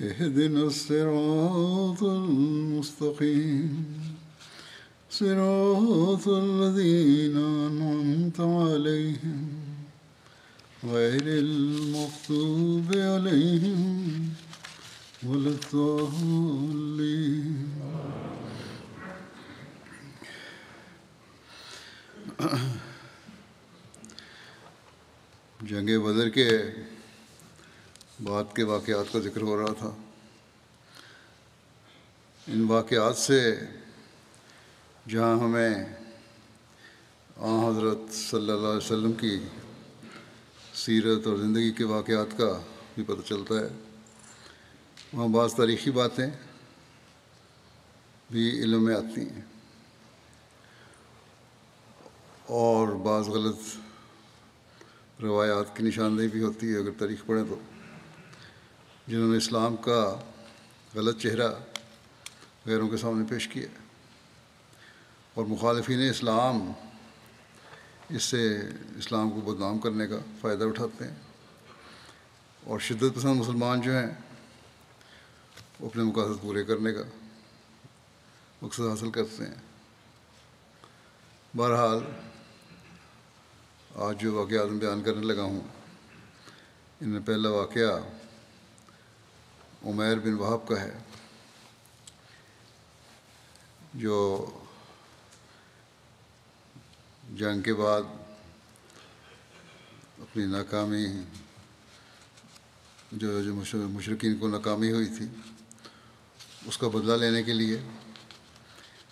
اهدنا الصراط المستقيم. صراط الذين أنعمت عليهم غير المغضوب عليهم ولا الضالين. جنگ بدر کے بعد کے واقعات کا ذکر ہو رہا تھا۔ ان واقعات سے جہاں ہمیں آ حضرت صلی اللہ علیہ وسلم کی سیرت اور زندگی کے واقعات کا بھی پتہ چلتا ہے۔ وہاں بعض تاریخی باتیں بھی علم میں آتی ہیں۔ اور بعض غلط روایات کی نشاندہی بھی ہوتی ہے اگر تاریخ پڑھیں تو۔ جنہوں نے اسلام کا غلط چہرہ غیروں کے سامنے پیش کیا اور مخالفین اسلام اس سے اسلام کو بدنام کرنے کا فائدہ اٹھاتے ہیں۔ اور شدت پسند مسلمان جو ہیں، وہ اپنے مقاصد پورے کرنے کا مقصد حاصل کرتے ہیں۔ بہرحال، آج جو واقعات میں بیان کرنے لگا ہوں، ان میں پہلا واقعہ عمیر بن وہاب کا ہے، جو جنگ کے بعد اپنی ناکامی، جو جو مشرقین کو ناکامی ہوئی تھی، اس کا بدلہ لینے کے لیے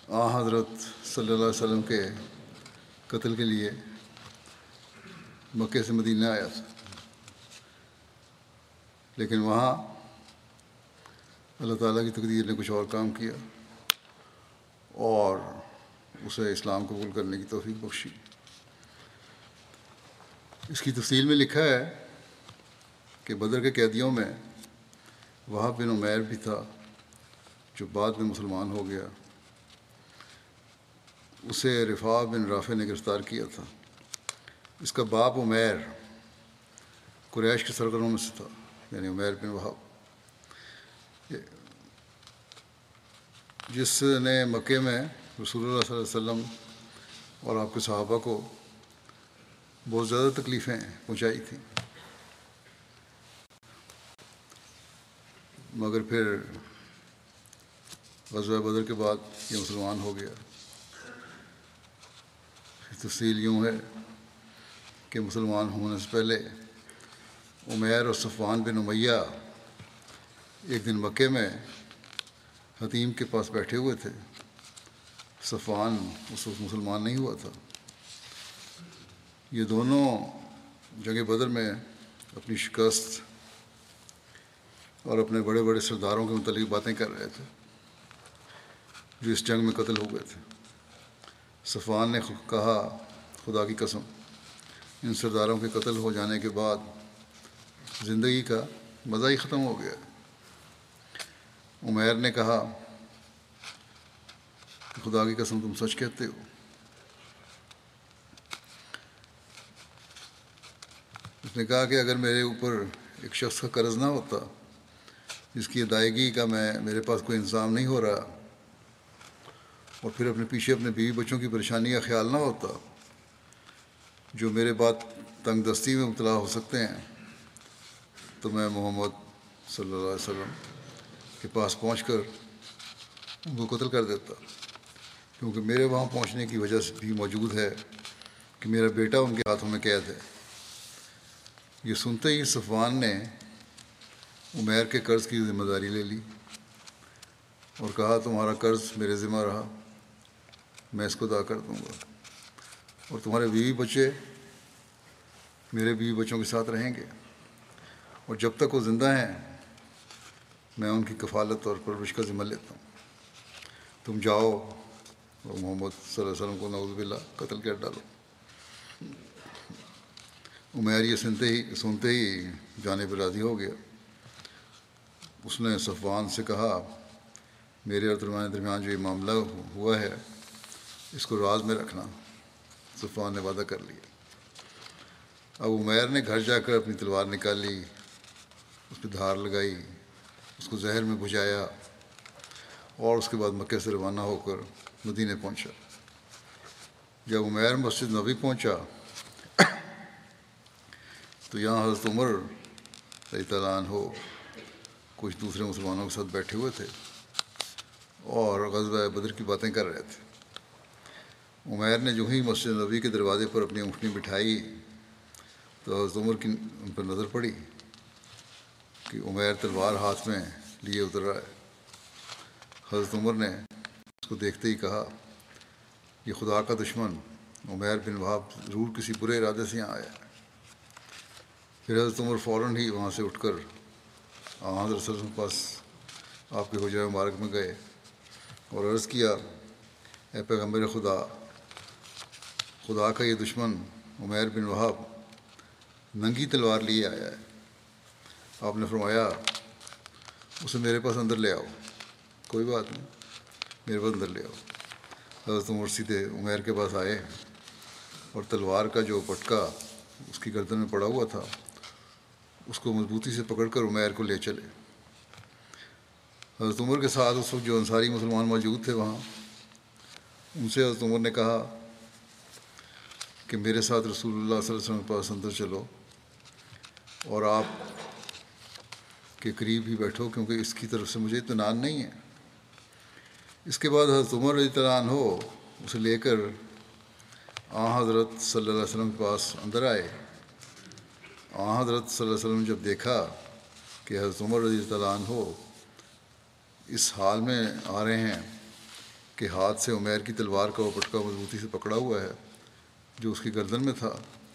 آ حضرت صلی اللہ علیہ وسلم کے قتل کے لیے مکے سے مدینہ آیا تھا۔ لیکن وہاں اللہ تعالیٰ کی تقدیر نے کچھ اور کام کیا اور اسے اسلام قبول کرنے کی توفیق بخشی۔ اس کی تفصیل میں لکھا ہے کہ بدر کے قیدیوں میں وہاں بن عمیر بھی تھا جو بعد میں مسلمان ہو گیا۔ اسے رفا بن رافع نے گرفتار کیا تھا۔ اس کا باپ عمیر قریش کے سرگرموں میں سے تھا یعنی عمیر بن وہاب۔ جس نے مکے میں رسول اللہ صلی اللہ علیہ وسلم اور آپ کے صحابہ کو بہت زیادہ تکلیفیں پہنچائی تھیں۔ مگر پھر غزوہ بدر کے بعد یہ مسلمان ہو گیا۔ تفصیل یوں ہے کہ مسلمان ہونے سے پہلے عمیر اور صفوان بن امیہ ایک دن مکے میں حتیم کے پاس بیٹھے ہوئے تھے۔ صفوان اس وقت مسلمان نہیں ہوا تھا۔ یہ دونوں جنگ بدر میں اپنی شکست اور اپنے بڑے بڑے سرداروں کے متعلق باتیں کر رہے تھے، جو اس جنگ میں قتل ہو گئے تھے۔ صفوان نے کہا، خدا کی قسم، ان سرداروں کے قتل ہو جانے کے بعد زندگی کا مزہ ہی ختم ہو گیا۔ عمیر نے کہا کہ خدا کی قسم تم سچ کہتے ہو؟ اس نے کہا کہ اگر میرے اوپر ایک شخص کا قرض نہ ہوتا، جس کی ادائیگی کا میں میرے پاس کوئی انتظام نہیں ہو رہا، اور پھر اپنے پیچھے اپنے بیوی بچوں کی پریشانی کا خیال نہ ہوتا، جو میرے بات تنگ دستی میں مبتلا ہو سکتے ہیں، تو میں محمد صلی اللہ علیہ وسلم کے پاس پہنچ کر ان کو قتل کر دیتا۔ کیونکہ میرے وہاں پہنچنے کی وجہ سے بھی موجود ہے کہ میرا بیٹا ان کے ہاتھوں میں قید ہے۔ یہ سنتے ہی صفوان نے عمیر کے قرض کی ذمہ داری لے لی اور کہا، تمہارا قرض میرے ذمہ رہا، میں اس کو ادا کر دوں گا۔ اور تمہارے بیوی بچے میرے بیوی بچوں کے ساتھ رہیں گے۔ اور جب تک وہ زندہ ہیں میں ان کی کفالت اور پرورش کا ذمہ لیتا ہوں۔ تم جاؤ اور محمد صلی اللہ علیہ وسلم کو نعوذ باللہ قتل کر ڈالو۔ عمیر یہ سنتے ہی سنتے ہی جانے پہ راضی ہو گیا۔ اس نے صفوان سے کہا، میرے اور درمیان درمیان جو یہ معاملہ ہوا ہے، اس کو راز میں رکھنا۔ صفوان نے وعدہ کر لیا۔ اب عمیر نے گھر جا کر اپنی تلوار نکالی، اس پہ دھار لگائی۔ اس کو زہر میں بجھایا اور اس کے بعد مکے سے روانہ ہو کر مدینے پہنچا۔ جب عمیر مسجد نبی پہنچا، تو یہاں حضرت عمر رضی تعالیٰ عنہ ہو کچھ دوسرے مسلمانوں کے ساتھ بیٹھے ہوئے تھے اور غزوہ بدر کی باتیں کر رہے تھے۔ عمیر نے جو ہی مسجد نبی کے دروازے پر اپنی اونٹنی بٹھائی تو حضرت عمر کی ان پر نظر پڑی۔ کہ عمیر تلوار ہاتھ میں لیے اتر رہا ہے۔ حضرت عمر نے اس کو دیکھتے ہی کہا، یہ خدا کا دشمن عمیر بن وہاب ضرور کسی برے ارادے سے یہاں آیا ہے۔ پھر حضرت عمر فوراً ہی وہاں سے اٹھ کر حضرت صلی اللہ علیہ کے پاس آپ کے حجرہ مبارک میں گئے اور عرض کیا، اے پیغمبر خدا خدا کا یہ دشمن عمیر بن وہاب ننگی تلوار لیے آیا ہے۔ آپ نے فرمایا، اسے میرے پاس اندر لے آؤ۔ کوئی بات نہیں، میرے پاس اندر لے آؤ۔ حضرت عمر سیدھے عمیر کے پاس آئے اور تلوار کا جو پٹکا اس کی گردن میں پڑا ہوا تھا، اس کو مضبوطی سے پکڑ کر عمیر کو لے چلے۔ حضرت عمر کے ساتھ اس وقت جو انصاری مسلمان موجود تھے وہاں، ان سے حضرت عمر نے کہا کہ میرے ساتھ رسول اللہ صلی اللہ علیہ وسلم کے پاس اندر چلو اور آپ کے قریب ہی بیٹھو کیونکہ اس کی طرف سے مجھے اطمینان نہیں ہے۔ اس کے بعد حضرت عمر رضی ہو اسے لے کر آ حضرت صلی اللہ علیہ وسلم کے پاس اندر آئے۔ آ حضرت صلی اللہ علیہ وسلم جب دیکھا کہ حضرت عمر رضی اللہ عنہ ہو اس حال میں آ رہے ہیں کہ ہاتھ سے عمیر کی تلوار کا وہ پٹکا مضبوطی سے پکڑا ہوا ہے، جو اس کی گردن میں تھا،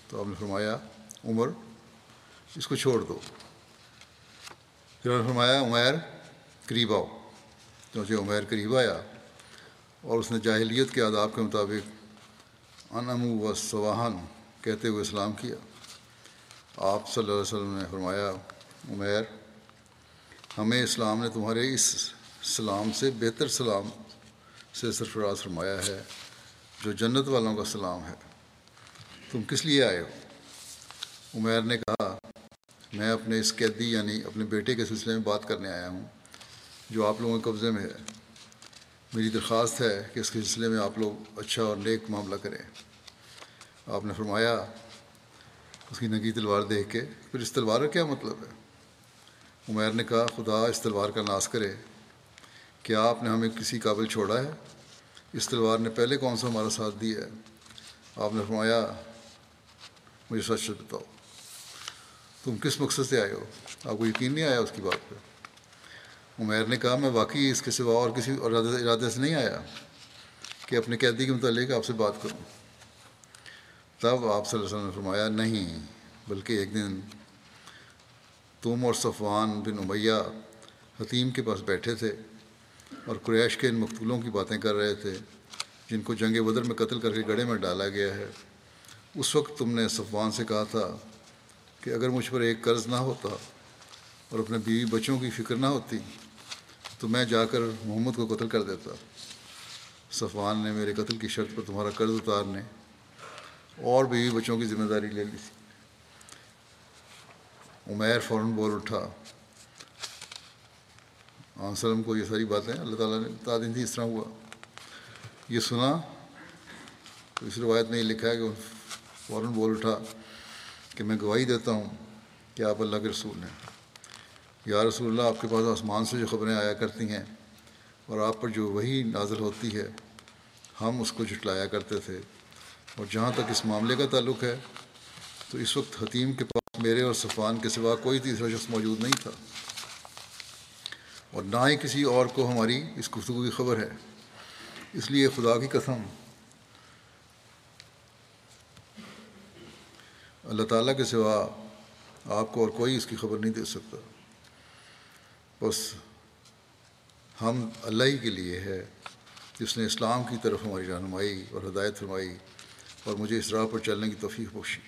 تو آپ نے فرمایا، عمر، اس کو چھوڑ دو۔ پھر نے فرمایا عمیر قریب آؤ کیونکہ عمیر قریب آیا اور اس نے جاہلیت کے آداب کے مطابق انمو و سواہن کہتے ہوئے اسلام کیا آپ صلی اللہ علیہ وسلم نے فرمایا عمیر ہمیں اسلام نے تمہارے اس سلام سے بہتر سلام سے سرفراز فرمایا ہے جو جنت والوں کا سلام ہے تم کس لیے آئے ہو عمیر نے کہا میں اپنے اس قیدی یعنی اپنے بیٹے کے سلسلے میں بات کرنے آیا ہوں، جو آپ لوگوں کے قبضے میں ہے۔ میری درخواست ہے کہ اس کے سلسلے میں آپ لوگ اچھا اور نیک معاملہ کریں۔ آپ نے فرمایا، اس کی نگی تلوار دیکھ کے، پھر اس تلوار کا کیا مطلب ہے؟ عمیر نے کہا، خدا اس تلوار کا ناس کرے۔ کیا آپ نے ہمیں کسی قابل چھوڑا ہے؟ اس تلوار نے پہلے کون سا ہمارا ساتھ دیا ہے؟ آپ نے فرمایا، مجھے سچ سچ بتاؤ۔ تم کس مقصد سے آئے ہو؟ آپ کو یقین نہیں آیا اس کی بات پہ؟ عمیر نے کہا، میں واقعی اس کے سوا اور کسی ارادے سے نہیں آیا کہ اپنے قیدی کے متعلق آپ سے بات کروں۔ تب آپ صلی اللہ علیہ وسلم نے فرمایا، نہیں، بلکہ ایک دن تم اور صفوان بن امیہ حتیم کے پاس بیٹھے تھے اور قریش کے ان مقتولوں کی باتیں کر رہے تھے، جن کو جنگ بدر میں قتل کر کے گڑھے میں ڈالا گیا ہے۔ اس وقت تم نے صفوان سے کہا تھا کہ اگر مجھ پر ایک قرض نہ ہوتا اور اپنے بیوی بچوں کی فکر نہ ہوتی تو میں جا کر محمد کو قتل کر دیتا۔ صفوان نے میرے قتل کی شرط پر تمہارا قرض اتارنے اور بیوی بچوں کی ذمہ داری لے لی۔ تھی عمیر فوراً بول اٹھا۔ عام وسلم کو یہ ساری باتیں اللہ تعالیٰ نے بتا دی تھی، اس طرح ہوا۔ یہ سنا تو اس روایت میں یہ لکھا ہے کہ فوراً بول اٹھا۔ کہ میں گواہی دیتا ہوں کہ آپ اللہ کے رسول ہیں۔ یا رسول اللہ، آپ کے پاس آسمان سے جو خبریں آیا کرتی ہیں اور آپ پر جو وہی نازل ہوتی ہے، ہم اس کو جھٹلایا کرتے تھے۔ اور جہاں تک اس معاملے کا تعلق ہے، تو اس وقت حتیم کے پاس میرے اور صفان کے سوا کوئی تیسرا شخص موجود نہیں تھا۔ اور نہ ہی کسی اور کو ہماری اس گفتگو کی خبر ہے۔ اس لیے خدا کی قسم اللہ تعالیٰ کے سوا آپ کو اور کوئی اس کی خبر نہیں دے سکتا۔ بس ہم اللہ ہی کے لیے ہے، جس نے اسلام کی طرف ہماری رہنمائی اور ہدایت فرمائی اور مجھے اس راہ پر چلنے کی توفیق بخشی۔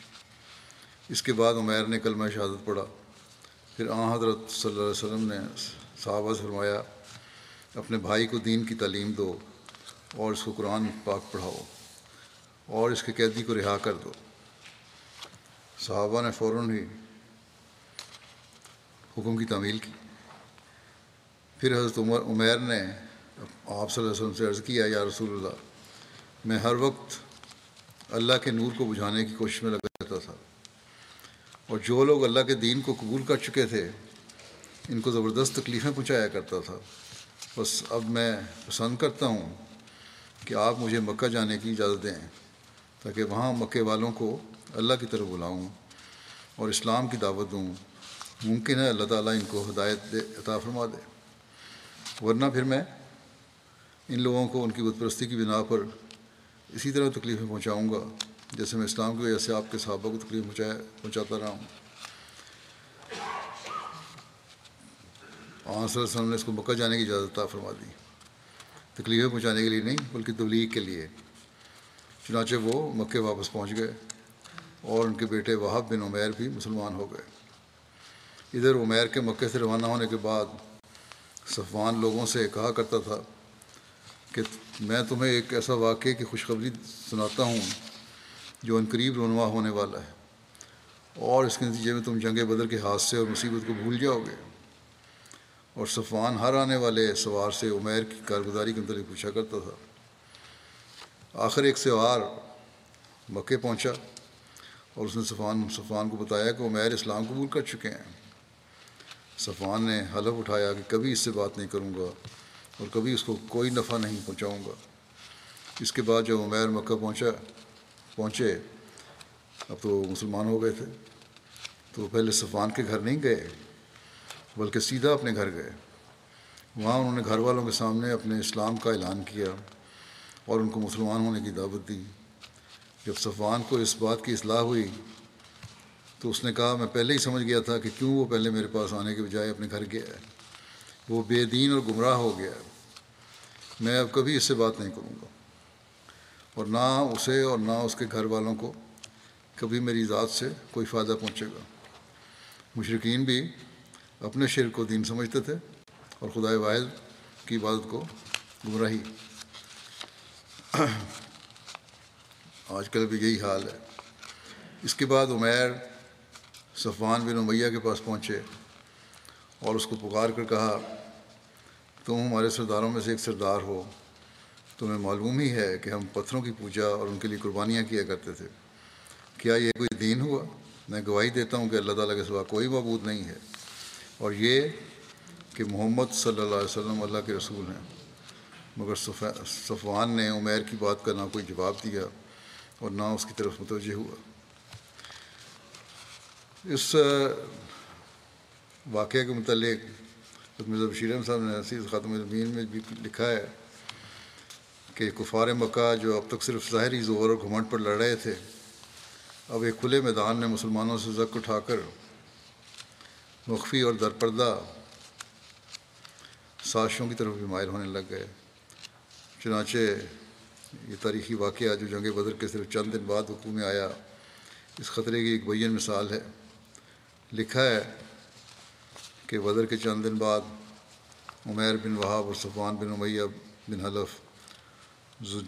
اس کے بعد عمیر نے کلمہ شہادت پڑھا۔ پھر آ حضرت صلی اللہ علیہ وسلم نے صحابہ سے فرمایا، اپنے بھائی کو دین کی تعلیم دو اور اس کو قرآن پاک پڑھاؤ اور اس کے قیدی کو رہا کر دو۔ صحابہ نے فوراً ہی حکم کی تعمیل کی۔ پھر حضرت عمر عمیر نے آپ صلی اللہ علیہ وسلم سے عرض کیا، یا رسول اللہ، میں ہر وقت اللہ کے نور کو بجھانے کی کوشش میں لگا رہتا تھا۔ اور جو لوگ اللہ کے دین کو قبول کر چکے تھے، ان کو زبردست تکلیفیں پہنچایا کرتا تھا۔ بس اب میں پسند کرتا ہوں کہ آپ مجھے مکہ جانے کی اجازت دیں تاکہ وہاں مکے والوں کو اللہ کی طرف بلاؤں اور اسلام کی دعوت دوں، ممکن ہے اللہ تعالیٰ ان کو ہدایت دے، عطا فرما دے۔ ورنہ پھر میں ان لوگوں کو ان کی بت پرستی کی بنا پر اسی طرح تکلیفیں پہنچاؤں گا، جیسے میں اسلام کی وجہ سے آپ کے صحابہ کو تکلیف پہنچایا پہنچاتا رہا ہوں۔ آن صلی اللہ علیہ وسلم نے اس کو مکہ جانے کی اجازت عطا فرما دی۔ تکلیفیں پہنچانے کے لیے نہیں، بلکہ تبلیغ کے لیے۔ چنانچہ وہ مکے واپس پہنچ گئے۔ اور ان کے بیٹے وہاب بن عمیر بھی مسلمان ہو گئے۔ ادھر عمیر کے مکے سے روانہ ہونے کے بعد صفوان لوگوں سے کہا کرتا تھا کہ میں تمہیں ایک ایسا واقعے کی خوشخبری سناتا ہوں جو ان قریب رونما ہونے والا ہے۔ اور اس کے نتیجے میں تم جنگ بدر کے حادثے اور مصیبت کو بھول جاؤ گے۔ اور صفوان ہر آنے والے سوار سے عمیر کی کارگزاری کے متعلق پوچھا کرتا تھا۔ آخر ایک سوار مکے پہنچا۔ اور اس نے صفان صفان کو بتایا کہ عمیر اسلام قبول کر چکے ہیں۔ صفان نے حلف اٹھایا کہ کبھی اس سے بات نہیں کروں گا اور کبھی اس کو کوئی نفع نہیں پہنچاؤں گا۔ اس کے بعد جب عمیر مکہ پہنچا پہنچے، اب تو مسلمان ہو گئے تھے۔ تو پہلے صفان کے گھر نہیں گئے، بلکہ سیدھا اپنے گھر گئے۔ وہاں انہوں نے گھر والوں کے سامنے اپنے اسلام کا اعلان کیا اور ان کو مسلمان ہونے کی دعوت دی۔ جب صفوان کو اس بات کی اصلاح ہوئی تو اس نے کہا، میں پہلے ہی سمجھ گیا تھا کہ کیوں وہ پہلے میرے پاس آنے کے بجائے اپنے گھر گیا ہے؟ وہ بے دین اور گمراہ ہو گیا ہے۔ میں اب کبھی اس سے بات نہیں کروں گا۔ اور نہ اسے اور نہ اس کے گھر والوں کو کبھی میری ذات سے کوئی فائدہ پہنچے گا۔ مشرقین بھی اپنے شر کو دین سمجھتے تھے اور خدائے واحد کی عبادت کو گمراہی۔ آج کل بھی یہی حال ہے۔ اس کے بعد عمیر صفوان بن امیہ کے پاس پہنچے اور اس کو پکار کر کہا، تم ہمارے سرداروں میں سے ایک سردار ہو۔ تمہیں معلوم ہی ہے کہ ہم پتھروں کی پوجا اور ان کے لیے قربانیاں کیا کرتے تھے۔ کیا یہ کوئی دین ہوا؟ میں گواہی دیتا ہوں کہ اللہ تعالیٰ کے سوا کوئی معبود نہیں ہے۔ اور یہ کہ محمد صلی اللہ علیہ وسلم اللہ کے رسول ہیں۔ مگر صفوان نے عمیر کی بات کا نہ کوئی جواب دیا۔ اور نہ اس کی طرف متوجہ ہوا اس واقعے کے متعلق مرزا بشیر احمد صاحب نے حسیز خاتم الدین میں بھی لکھا ہے کہ کفار مکہ جو اب تک صرف ظاہری زور اور گھمنٹ پر لڑ رہے تھے اب ایک کھلے میدان میں مسلمانوں سے زک اٹھا کر مخفی اور درپردہ سازشوں کی طرف بھی مائل ہونے لگ گئے چنانچہ یہ تاریخی واقعہ جو جنگ بدر کے صرف چند دن بعد حکومت میں آیا، اس خطرے کی ایک بین مثال ہے۔ لکھا ہے کہ بدر کے چند دن بعد عمیر بن وہاب اور صفوان بن امیہ بن حلف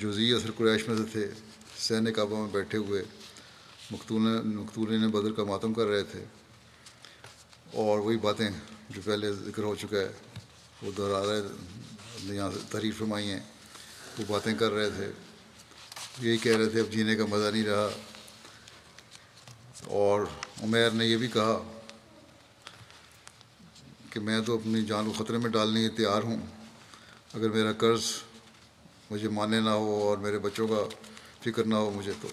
جزی اثر قریش میں سے تھے سین کعبہ میں بیٹھے ہوئے، مقتول نے بدر کا ماتم کر رہے تھے۔ اور وہی باتیں جو پہلے ذکر ہو چکا ہے، وہ دہرا رہے یہاں سے تعریف فرمائی ہیں۔ وہ باتیں کر رہے تھے۔ یہی کہہ رہے تھے، اب جینے کا مزہ نہیں رہا۔ اور عمیر نے یہ بھی کہا کہ میں تو اپنی جان کو خطرے میں ڈالنے کے تیار ہوں۔ اگر میرا قرض مجھے مانے نہ ہو اور میرے بچوں کا فکر نہ ہو مجھے تو۔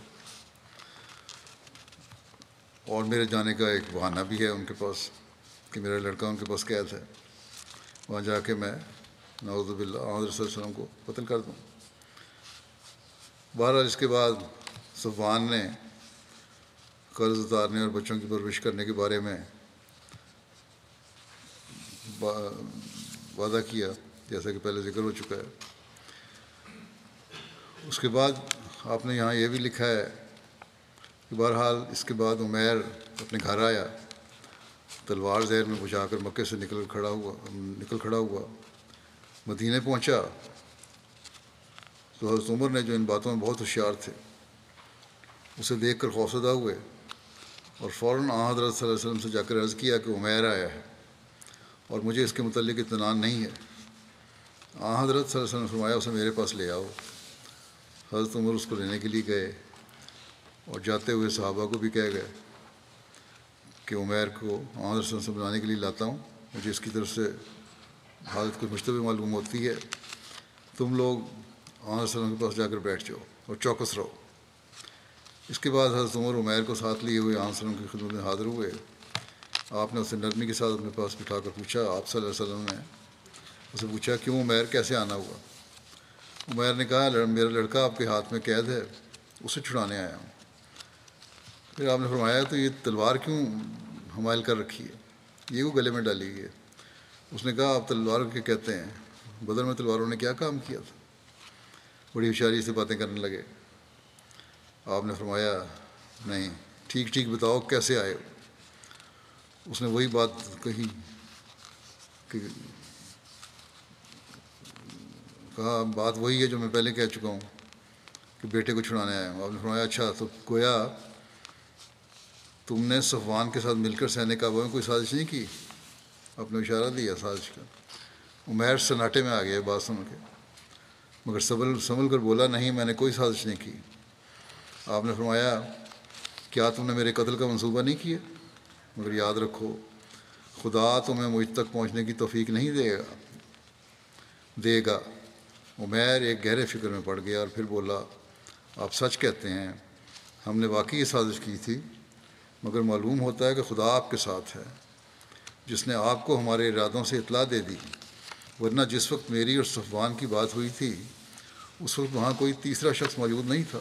اور میرے جانے کا ایک بہانہ بھی ہے ان کے پاس کہ میرا لڑکا ان کے پاس قید ہے۔ وہاں جا کے میں نوز باللہ علیہ وسلم کو قتل کر دوں۔ بہرحال اس کے بعد صفوان نے قرض اتارنے اور بچوں کی پرورش کرنے کے بارے میں وعدہ کیا، جیسا کہ پہلے ذکر ہو چکا ہے۔ اس کے بعد آپ نے یہاں یہ بھی لکھا ہے کہ بہرحال اس کے بعد عمیر اپنے گھر آیا، تلوار زہر میں بجھا کر مکے سے نکل کھڑا ہوا، نکل کھڑا ہوا، مدینے پہنچا۔ تو حضرت عمر نے جو ان باتوں میں بہت ہوشیار تھے، اسے دیکھ کر خوفزدہ ہوئے اور فوراً آ حضرت صلی اللہ علیہ وسلم سے جا کر عرض کیا کہ عمیر آیا ہے اور مجھے اس کے متعلق اطمینان نہیں ہے۔ آ حضرت صلی اللہ علیہ وسلم فرمایا، اسے میرے پاس لے آؤ۔ حضرت عمر اس کو لینے کے لیے گئے اور جاتے ہوئے صحابہ کو بھی کہہ گئے کہ عمیر کو آ حضرت سے بنانے کے لیے لاتا ہوں۔ مجھے اس کی طرف سے حالت کو مشتبہ معلوم ہوتی ہے۔ تم لوگ آ وسلم کے پاس جا کر بیٹھ جاؤ اور چوکس رہو۔ اس کے بعد حضرت عمر عمیر کو ساتھ لیے ہوئے آ وسلم کی خدمت میں حاضر ہوئے۔ آپ نے اسے نرمی کے ساتھ اپنے پاس بٹھا کر پوچھا، آپ صلی اللہ علیہ وسلم نے اسے پوچھا، کیوں عمیر کیسے آنا ہوا؟ عمیر نے کہا میرا لڑکا آپ کے ہاتھ میں قید ہے، اسے چھڑانے آیا ہوں۔ پھر آپ نے فرمایا، تو یہ تلوار کیوں حمائل کر رکھی ہے؟ یہ وہ گلے میں ڈالی گئی ہے۔ اس نے کہا، آپ تلوار کے کہتے ہیں۔ بدر میں تلواروں نے کیا کام کیا تھا؟ بڑی ہوشیاری سے باتیں کرنے لگے۔ آپ نے فرمایا، نہیں، ٹھیک ٹھیک، بتاؤ کیسے آئے ہو؟ اس نے وہی بات کہی کہ کہا، بات وہی ہے جو میں پہلے کہہ چکا ہوں کہ بیٹے کو چھڑانے آیا ہوں۔ آپ نے فرمایا اچھا تو گویا تم نے صفوان کے ساتھ مل کر سہنے کا میں کوئی سازش نہیں کی؟ آپ نے اشارہ دیا سازش کا۔ عمیر سناٹے میں آ گیا بات سن کے۔ مگر سبل سنبھل کر بولا، نہیں، میں نے کوئی سازش نہیں کی۔ آپ نے فرمایا کیا تم نے میرے قتل کا منصوبہ نہیں کیا؟ مگر یاد رکھو، خدا تمہیں مجھ تک پہنچنے کی توفیق نہیں دے گا دے گا۔ عمیر ایک گہرے فکر میں پڑ گیا اور پھر بولا، آپ سچ کہتے ہیں، ہم نے واقعی یہ سازش کی تھی، مگر معلوم ہوتا ہے کہ خدا آپ کے ساتھ ہے، جس نے آپ کو ہمارے ارادوں سے اطلاع دے دی۔ ورنہ جس وقت میری اور صفوان کی بات ہوئی تھی، اس وقت وہاں کوئی تیسرا شخص موجود نہیں تھا۔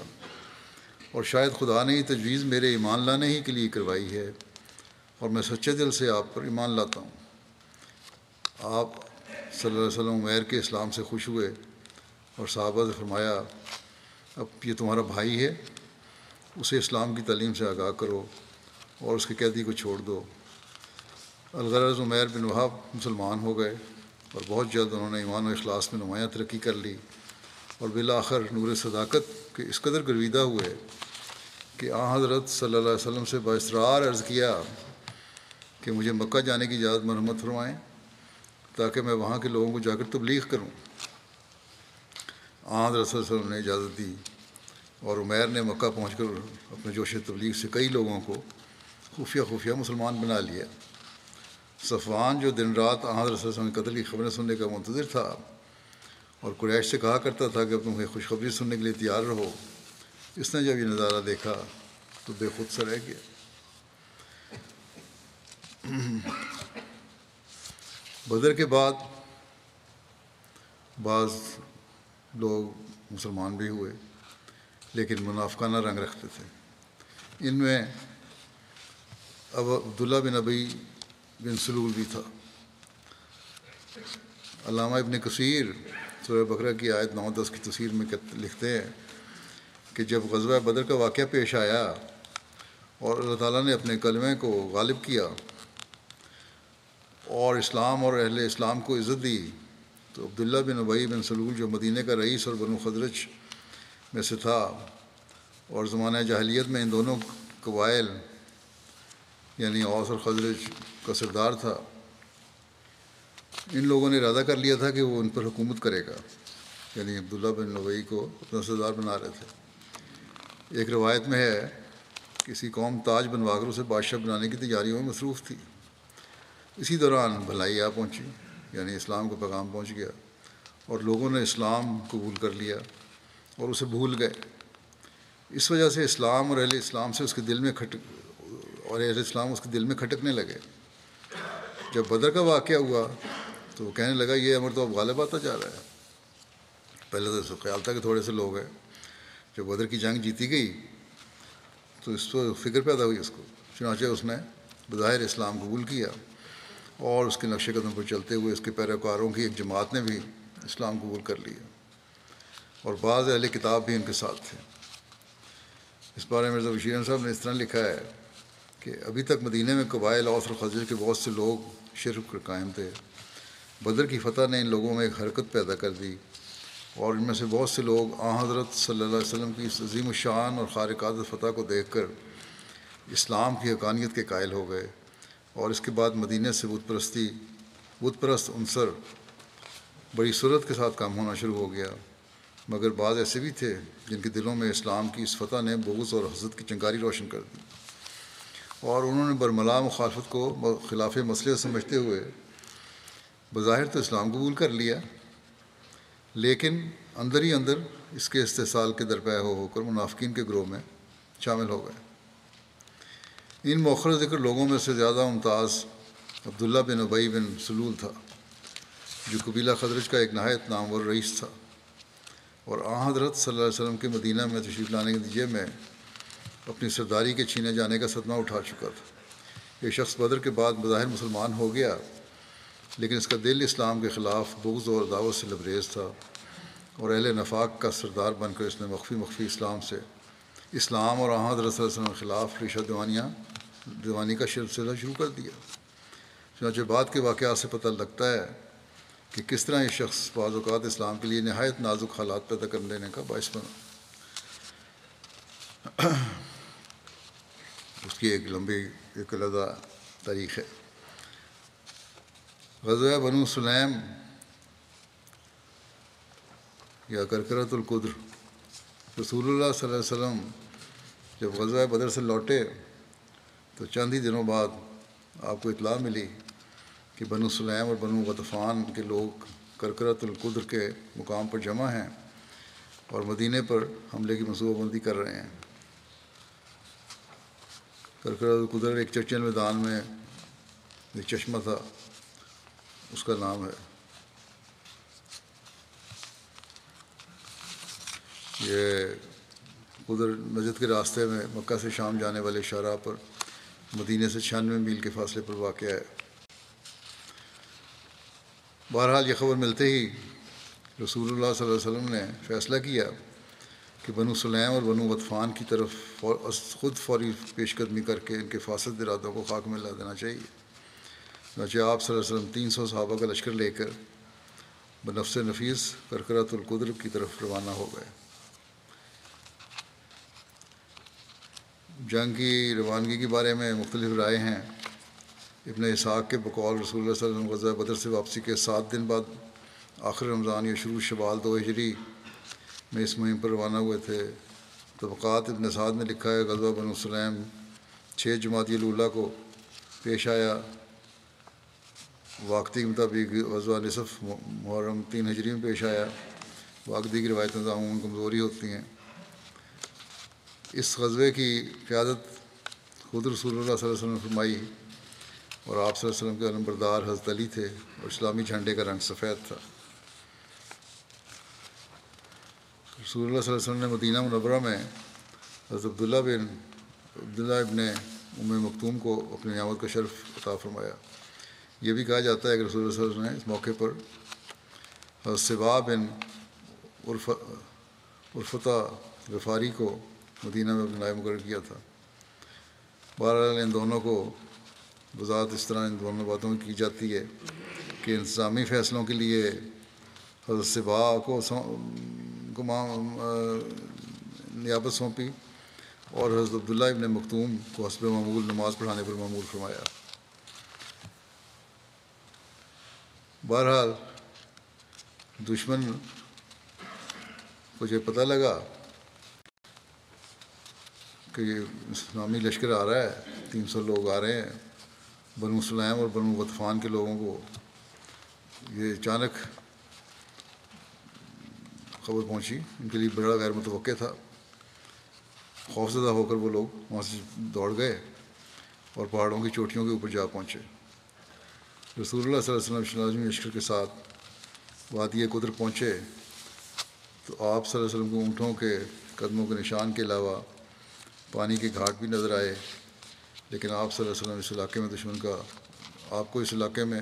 اور شاید خدا نے یہ تجویز میرے ایمان لانے ہی کے لیے کروائی ہے۔ اور میں سچے دل سے آپ پر ایمان لاتا ہوں۔ آپ صلی اللہ علیہ وسلم عمیر کے اسلام سے خوش ہوئے اور صحابہ سے فرمایا، اب یہ تمہارا بھائی ہے، اسے اسلام کی تعلیم سے آگاہ کرو اور اس کی قیدی کو چھوڑ دو۔ الغرض عمیر بن وہاب مسلمان ہو گئے۔ اور بہت جلد انہوں نے ایمان و اخلاص میں نمایاں ترقی کر لی اور بالآخر نور صداقت کے اس قدر گرویدہ ہوئے کہ آ حضرت صلی اللہ علیہ وسلم سے باصرار عرض کیا کہ مجھے مکہ جانے کی اجازت مرمت فرمائیں تاکہ میں وہاں کے لوگوں کو جا کر تبلیغ کروں۔ آ حضرت صلی اللہ علیہ وسلم نے اجازت دی اور عمیر نے مکہ پہنچ کر اپنے جوش تبلیغ سے کئی لوگوں کو خفیہ خفیہ مسلمان بنا لیا۔ صفوان جو دن رات حضرت صلی اللہ علیہ وسلم قتل کی خبریں سننے کا منتظر تھا اور قریش سے کہا کرتا تھا کہ تمہیں خوشخبری سننے کے لیے تیار رہو، اس نے جب یہ نظارہ دیکھا تو بے خود سے رہ گیا۔ بدر کے بعد بعض لوگ مسلمان بھی ہوئے، لیکن منافقانہ رنگ رکھتے تھے۔ ان میں اب عبداللہ بن ابی بن سلول بھی تھا۔ علامہ ابن کثیر سورہ بکرا کی آیت نو دس کی تصویر میں لکھتے ہیں کہ جب غزوہ بدر کا واقعہ پیش آیا اور اللہ تعالیٰ نے اپنے کلمے کو غالب کیا اور اسلام اور اہل اسلام کو عزت دی، تو عبداللہ بن ابئی بن سلول جو مدینہ کا رئیس اور بنو خدرج میں سے تھا اور زمانہ جاہلیت میں ان دونوں قبائل یعنی اوس اور خدرج کا سردار تھا۔ ان لوگوں نے ارادہ کر لیا تھا کہ وہ ان پر حکومت کرے گا۔ یعنی عبداللہ بن نوئی کو اپنا سردار بنا رہے تھے۔ ایک روایت میں ہے، کسی قوم تاج بنوا کر اسے بادشاہ بنانے کی تیاریوں میں مصروف تھی۔ اسی دوران بھلائی آ پہنچی یعنی اسلام کا پیغام پہنچ گیا۔ اور لوگوں نے اسلام قبول کر لیا اور اسے بھول گئے۔ اس وجہ سے اسلام اور اہل اسلام سے اس کے دل میں کھٹ اور اہل اسلام اس کے دل میں کھٹکنے لگے۔ جب بدر کا واقعہ ہوا تو وہ کہنے لگا، یہ امر تو اب غالب آتا جا رہا ہے۔ پہلے تو اس خیال تھا کہ تھوڑے سے لوگ ہیں۔ جب بدر کی جنگ جیتی گئی تو اس کو فکر پیدا ہوئی اس کو۔ چنانچہ اس نے بظاہر اسلام قبول کیا اور اس کے نقش قدم پر چلتے ہوئے اس کے پیروکاروں کی ایک جماعت نے بھی اسلام قبول کر لیا۔ اور بعض اہل کتاب بھی ان کے ساتھ تھے۔ اس بارے میں مرزا بشیر صاحب نے اس طرح لکھا ہے کہ ابھی تک مدینہ میں قبائل اوس اور خزر کے بہت سے لوگ شرک قائم تھے۔ بدر کی فتح نے ان لوگوں میں ایک حرکت پیدا کر دی اور ان میں سے بہت سے لوگ آ حضرت صلی اللہ علیہ وسلم کی عظیم الشان اور خارقات فتح کو دیکھ کر اسلام کی حقانیت کے قائل ہو گئے اور اس کے بعد مدینہ سے بت پرستی، بت پرست عنصر بڑی صورت کے ساتھ کام ہونا شروع ہو گیا۔ مگر بعض ایسے بھی تھے جن کے دلوں میں اسلام کی اس فتح نے بغض اور حضرت کی چنگاری روشن کر دی۔ اور انہوں نے برملا مخالفت کو خلاف مسئلے سمجھتے ہوئے بظاہر تو اسلام قبول کر لیا، لیکن اندر ہی اندر اس کے استحصال کے درپے ہو ہو کر منافقین کے گروہ میں شامل ہو گئے۔ ان موخر ذکر لوگوں میں سے زیادہ ممتاز عبداللہ بن ابئی بن سلول تھا، جو قبیلہ خدرج کا ایک نہایت نامور رئیس تھا۔ اور آ حضرت صلی اللہ علیہ وسلم کے مدینہ میں تشریف لانے کے نتیجے میں اپنی سرداری کے چھینے جانے کا صدمہ اٹھا چکا تھا۔ یہ شخص بدر کے بعد بظاہر مسلمان ہو گیا، لیکن اس کا دل اسلام کے خلاف بغض اور دعوت سے لبریز تھا اور اہل نفاق کا سردار بن کر اس نے مخفی مخفی اسلام سے اسلام اور آحد رسول وسلم کے خلاف ریشہ دیوانیاں، دیوانی کا سلسلہ شروع کر دیا۔ چنانچہ بعد کے واقعات سے پتہ لگتا ہے کہ کس طرح یہ شخص بعض اوقات اسلام کے لیے نہایت نازک حالات پیدا کر دینے کا باعث بنا۔ اس کی ایک لمبی ایک علیحدہ تاریخ ہے۔ غزوہ بنو سلیم یا کرکرت القدر۔ رسول اللہ صلی اللہ علیہ وسلم جب غزوہ بدر سے لوٹے تو چند ہی دنوں بعد آپ کو اطلاع ملی کہ بنو سلیم اور بنو غطفان کے لوگ کرکرت القدر کے مقام پر جمع ہیں اور مدینہ پر حملے کی منصوبہ بندی کر رہے ہیں۔ کرکرت القدر ایک چرچن میدان میں ایک چشمہ تھا، اس کا نام ہے۔ یہ ادھر نجد کے راستے میں مکہ سے شام جانے والے شاہراہ پر مدینہ سے چھیانوے میل کے فاصلے پر واقع ہے۔ بہرحال یہ خبر ملتے ہی رسول اللہ صلی اللہ علیہ وسلم نے فیصلہ کیا کہ بنو سلیم اور بنو وطفان کی طرف خود فوری پیش قدمی کر کے ان کے فاصد ارادوں کو خاک میں لا دینا چاہیے۔ چنانچہ آپ صلی اللہ علیہ وسلم تین سو صحابہ کا لشکر لے کر بنفس نفیس کرکرت القدر کی طرف روانہ ہو گئے۔ جنگ کی روانگی کے بارے میں مختلف رائے ہیں۔ ابن اسحاق کے بقول رسول اللہ صلی اللہ علیہ وسلم غزہ بدر سے واپسی کے سات دن بعد آخر رمضان یا شروع شبال دو ہجری میں اس مہم پر روانہ ہوئے تھے۔ طبقات ابن سعد نے لکھا ہے، غزوہ بن السلیم چھ جماعتی اللہ کو پیش آیا۔ واقعی کے مطابق وضو نصف محرم تین ہجری میں پیش آیا۔ واقعی کی روایتیں عموماً کمزوری ہوتی ہیں۔ اس غزوے کی قیادت خود رسول اللہ صلی اللہ علیہ وسلم فرمائی اور آپ صلی اللہ علیہ وسلم کے علم بردار حضرت علی تھے اور اسلامی جھنڈے کا رنگ سفید تھا۔ رسول اللہ صلی اللہ علیہ وسلم نے مدینہ منورہ میں حضرت عبداللہ بن عبداللہ ابن ام مکتوم کو اپنی نعمت کا شرف عطا فرمایا۔ یہ بھی کہا جاتا ہے کہ رسول اللہ صلی اللہ علیہ وسلم نے اس موقع پر حضرت صبا بن عرف عرفتہ غفاری کو مدینہ میں اپنا مقرر کیا تھا۔ بہرحال ان دونوں کو وضاحت اس طرح ان دونوں باتوں کی جاتی ہے کہ انتظامی فیصلوں کے لیے حضرت صبا کو نیابت سونپی اور حضرت عبداللہ ابن مختوم کو حسب معمول نماز پڑھانے پر معمول فرمایا۔ بہرحال، دشمن کو یہ پتہ لگا کہ یہ اسلامی لشکر آ رہا ہے، تین سو لوگ آ رہے ہیں، بنو سلیم اور بنو غطفان کے لوگوں کو یہ اچانک خبر پہنچی، ان کے لیے بڑا غیر متوقع تھا۔ خوفزدہ ہو کر وہ لوگ وہاں سے دوڑ گئے اور پہاڑوں کی چوٹیوں کے اوپر جا پہنچے۔ رسول اللہ صلی اللہ علیہ وسلم لشکر جی کے ساتھ وادی قدر پہنچے۔ تو آپ صلی اللہ علیہ وسلم کو اونٹوں کے قدموں کے نشان کے علاوہ پانی کے گھاٹ بھی نظر آئے۔ لیکن آپ صلی اللہ علیہ وسلم اس علاقے میں دشمن کا، آپ کو اس علاقے میں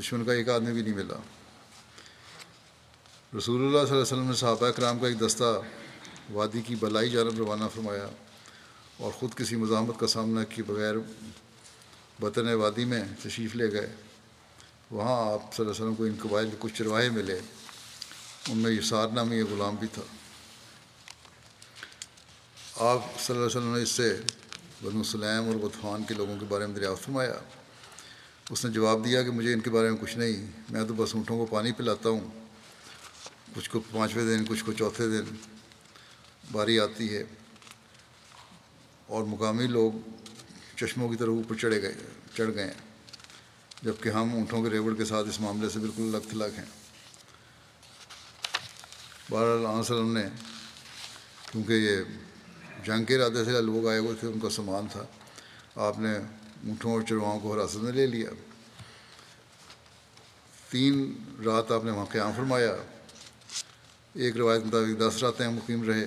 دشمن کا ایک آدمی بھی نہیں ملا۔ رسول اللہ صلی اللہ علیہ وسلم نے صحابہ کرام کا ایک دستہ وادی کی بلائی جانب روانہ فرمایا اور خود کسی مزاحمت کا سامنا کیے بغیر وطن وادی میں تشریف لے گئے۔ وہاں آپ صلی اللہ علیہ وسلم کو ان قبائل کے کچھ چرواہے ملے۔ ان میں یسار نامی یہ غلام بھی تھا۔ آپ صلی اللہ علیہ وسلم نے اس سے بنو سلیم اور غطفان کے لوگوں کے بارے میں دریافت فرمایا۔ اس نے جواب دیا کہ مجھے ان کے بارے میں کچھ نہیں، میں تو بس اونٹوں کو پانی پلاتا ہوں۔ کچھ کو پانچویں دن، کچھ کو چوتھے دن باری آتی ہے اور مقامی لوگ چشموں کی طرف اوپر چڑھے گئے، چڑھ گئے ہیں۔ جبکہ ہم اونٹوں کے ریوڑ کے ساتھ اس معاملے سے بالکل الگ تھلگ ہیں۔ بہرحال علیہ وسلم نے، کیونکہ یہ جنگ کے ارادے سے لوگ آئے ہوئے تھے، ان کا سامان تھا، آپ نے اونٹوں اور چرواؤں کو حراست میں لے لیا۔ تین رات آپ نے وہاں قیام فرمایا۔ ایک روایت مطابق دس راتیں مقیم رہے۔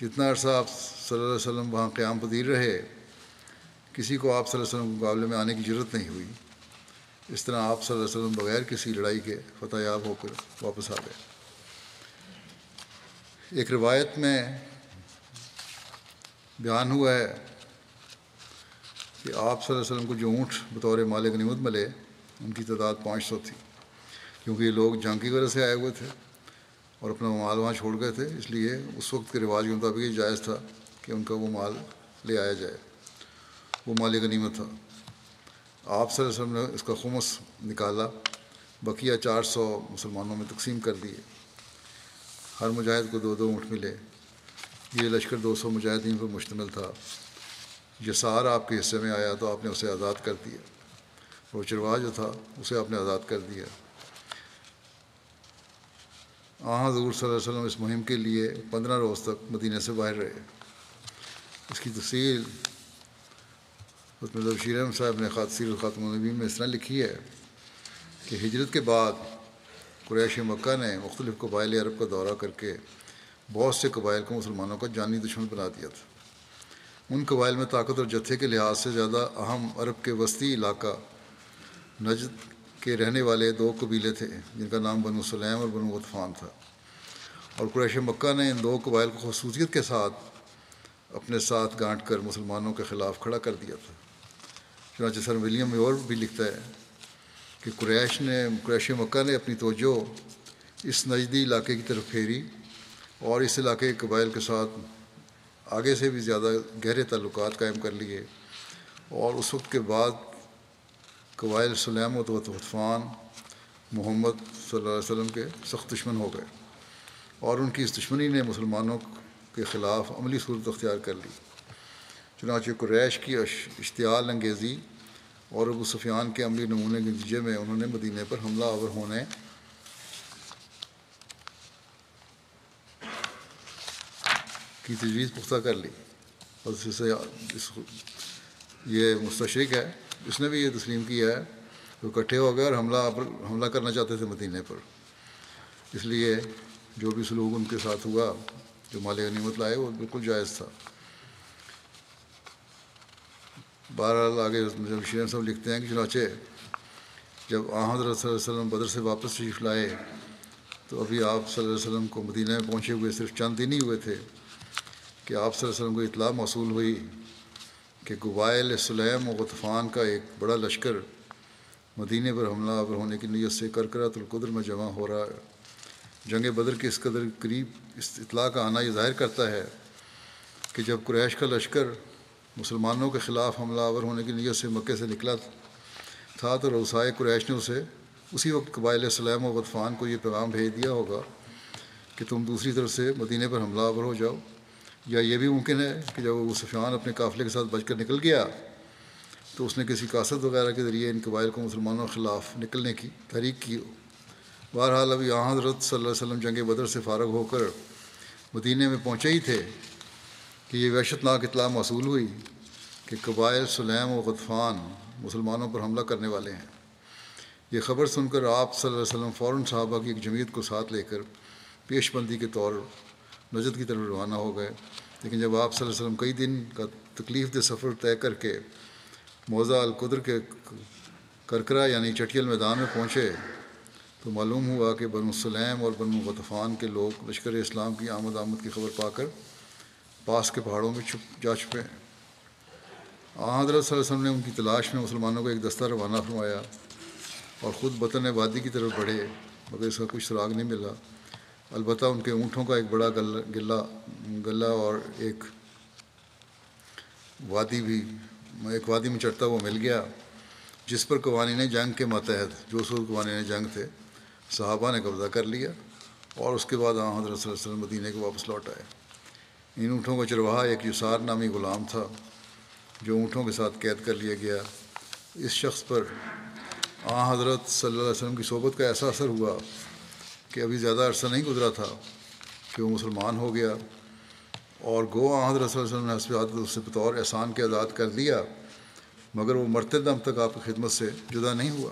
جتنا عرصہ آپ صلی اللہ علیہ وسلم وہاں قیام پذیر رہے، کسی کو آپ صلی اللہ علیہ وسلم کے مقابلے میں آنے کی ضرورت نہیں ہوئی۔ اس طرح آپ صلی اللہ علیہ وسلم بغیر کسی لڑائی کے فتح یاب ہو کر واپس آ گئے۔ ایک روایت میں بیان ہوا ہے کہ آپ صلی اللہ علیہ وسلم کو جو اونٹ بطور مالک نمت ملے، ان کی تعداد پانچ سو تھی۔ کیونکہ یہ لوگ جنگ کی وجہ سے آئے ہوئے تھے اور اپنا مال وہاں چھوڑ گئے تھے، اس لیے اس وقت کے رواج کے مطابق یہ جائز تھا کہ ان کا وہ مال لے آیا جائے۔ وہ مال غنیمت تھا۔ آپ صلی اللہ علیہ وسلم نے اس کا خمس نکالا، بقیہ چار سو مسلمانوں میں تقسیم کر دیے۔ ہر مجاہد کو دو دو اونٹ ملے۔ یہ لشکر دو سو مجاہدین پر مشتمل تھا۔ یہ سار آپ کے حصے میں آیا تو آپ نے اسے آزاد کر دیا۔ وہ چروا جو تھا، اسے آپ نے آزاد کر دیا۔ آ حضور صلی اللہ علیہ وسلم اس مہم کے لیے پندرہ روز تک مدینہ سے باہر رہے۔ اس کی تفصیل حکمت بشیر احمد صاحب نے خاطر الخاتم النبیم میں اس طرح لکھی ہے کہ ہجرت کے بعد قریش مکہ نے مختلف قبائل عرب کا دورہ کر کے بہت سے قبائل کو مسلمانوں کا جانی دشمن بنا دیا تھا۔ ان قبائل میں طاقت اور جتھے کے لحاظ سے زیادہ اہم عرب کے وسطی علاقہ نجد کے رہنے والے دو قبیلے تھے، جن کا نام بنو سلیم اور بنو غطفان تھا۔ اور قریش مکہ نے ان دو قبائل کو خصوصیت کے ساتھ اپنے ساتھ گانٹ کر مسلمانوں کے خلاف کھڑا کر دیا تھا۔ چنانچہ سر ولیم میں اور بھی لکھتا ہے کہ قریش نے، قریش مکہ نے اپنی توجہ اس نجدی علاقے کی طرف پھیری اور اس علاقے کے قبائل کے ساتھ آگے سے بھی زیادہ گہرے تعلقات قائم کر لیے اور اس وقت کے بعد قبائل سلیم و طفان محمد صلی اللہ علیہ وسلم کے سخت دشمن ہو گئے اور ان کی اس دشمنی نے مسلمانوں کے خلاف عملی صورت اختیار کر لی۔ چنانچہ قریش کی اشتعال انگیزی اور ابو سفیان کے عملی نمونے کے نتیجے میں انہوں نے مدینہ پر حملہ آور ہونے کی تجویز پختہ کر لی۔ اور اس سے یہ مستشرق ہے۔ اس نے بھی یہ تسلیم کیا ہے وہ اکٹھے ہو گئے اور حملہ پر حملہ کرنا چاہتے تھے مدینہ پر۔ اس لیے جو بھی سلوک ان کے ساتھ ہوا، جو مال غنیمت لائے، وہ بالکل جائز تھا۔ بہرحال آگے شیر صاحب لکھتے ہیں کہ چنانچہ جب آحمد صلی اللہ علیہ وسلم بدر سے واپس شریف لائے، تو ابھی آپ صلی اللہ علیہ وسلم کو مدینہ میں پہنچے ہوئے صرف چند دن ہی ہوئے تھے کہ آپ صلی اللہ علیہ وسلم کو اطلاع موصول ہوئی۔ کہ قبائل سلیم و غطفان کا ایک بڑا لشکر مدینہ پر حملہ آور ہونے کی نیت سے کرکرات القدر میں جمع ہو رہا ہے۔ جنگ بدر کے اس قدر قریب اس اطلاع کا آنا یہ ظاہر کرتا ہے کہ جب قریش کا لشکر مسلمانوں کے خلاف حملہ آور ہونے کی نیت سے مکے سے نکلا تھا تو روسائے قریش نے اسے اسی وقت قبائل سلیم و غطفان کو یہ پیغام بھیج دیا ہوگا کہ تم دوسری طرف سے مدینہ پر حملہ آور ہو جاؤ۔ یا یہ بھی ممکن ہے کہ جب وہ سفیان اپنے قافلے کے ساتھ بچ کر نکل گیا تو اس نے کسی کاست وغیرہ کے ذریعے ان قبائل کو مسلمانوں کے خلاف نکلنے کی تحریک کی ہو۔ بہرحال ابھی آ حضرت صلی اللہ علیہ وسلم جنگ بدر سے فارغ ہو کر مدینہ میں پہنچے ہی تھے کہ یہ وحشت ناک اطلاع موصول ہوئی کہ قبائل سلیم و غطفان مسلمانوں پر حملہ کرنے والے ہیں۔ یہ خبر سن کر آپ صلی اللہ علیہ وسلم فوراً صحابہ کی ایک جمعیت کو ساتھ لے کر پیش بندی کے طور نجد کی طرف روانہ ہو گئے۔ لیکن جب آپ صلی اللہ علیہ وسلم کئی دن کا تکلیف دہ سفر طے کر کے موضع القدر کے کرکرا یعنی چٹیل میدان میں پہنچے تو معلوم ہوا کہ بنو سلیم اور بنو غطفان کے لوگ لشکر اسلام کی آمد آمد کی خبر پا کر پاس کے پہاڑوں میں چھپ جا چھپے حضرت صلی اللہ علیہ وسلم نے ان کی تلاش میں مسلمانوں کو ایک دستہ روانہ فرمایا اور خود بطن وادی کی طرف بڑھے، مگر اس کا کچھ سراغ نہیں ملا۔ البتہ ان کے اونٹوں کا ایک بڑا گلا گلا اور ایک وادی بھی ایک وادی میں چڑھتا ہوا مل گیا، جس پر قوانین جنگ کے ماتحت جو سور قوانین جنگ تھے، صحابہ نے قبضہ کر لیا اور اس کے بعد آ حضرت صلی اللہ علیہ وسلم مدینہ کو واپس لوٹ آئے۔ ان اونٹوں کا چرواہا ایک یسار نامی غلام تھا، جو اونٹوں کے ساتھ قید کر لیا گیا۔ اس شخص پر آ حضرت صلی اللہ علیہ وسلم کی صحبت کا ایسا اثر ہوا کہ ابھی زیادہ عرصہ نہیں گزرا تھا کہ وہ مسلمان ہو گیا اور گو آ حضرت صلی اللہ علیہ وسلم نے حسب عادت اسے بطور احسان کے آزاد کر دیا مگر وہ مرتے دم تک آپ کی خدمت سے جدا نہیں ہوا۔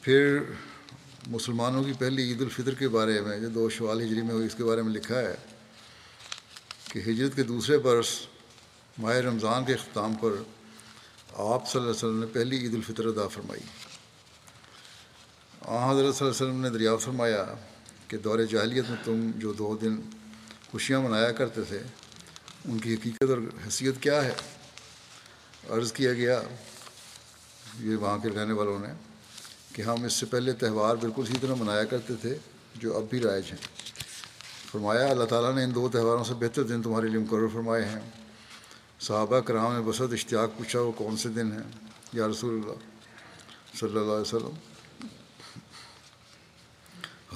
پھر مسلمانوں کی پہلی عید الفطر کے بارے میں جو دو شوال ہجری میں ہوئی، اس کے بارے میں لکھا ہے کہ ہجرت کے دوسرے برس ماہ رمضان کے اختتام پر آپ صلی اللہ علیہ وسلم نے پہلی عید الفطر ادا فرمائی۔ آ حضرت صلی اللہ علیہ وسلم نے دریافت فرمایا کہ دور جاہلیت میں تم جو دو دن خوشیاں منایا کرتے تھے، ان کی حقیقت اور حیثیت کیا ہے؟ عرض کیا گیا، یہ وہاں کے رہنے والوں نے، کہ ہم اس سے پہلے تہوار بالکل اسی طرح منایا کرتے تھے جو اب بھی رائج ہیں۔ فرمایا، اللہ تعالیٰ نے ان دو تہواروں سے بہتر دن تمہارے لیے مقرر فرمائے ہیں۔ صحابہ کرام نے بسط اشتیاق پوچھا، وہ کون سے دن ہیں؟ یا رسول اللہ صلی اللہ علیہ وسلم؟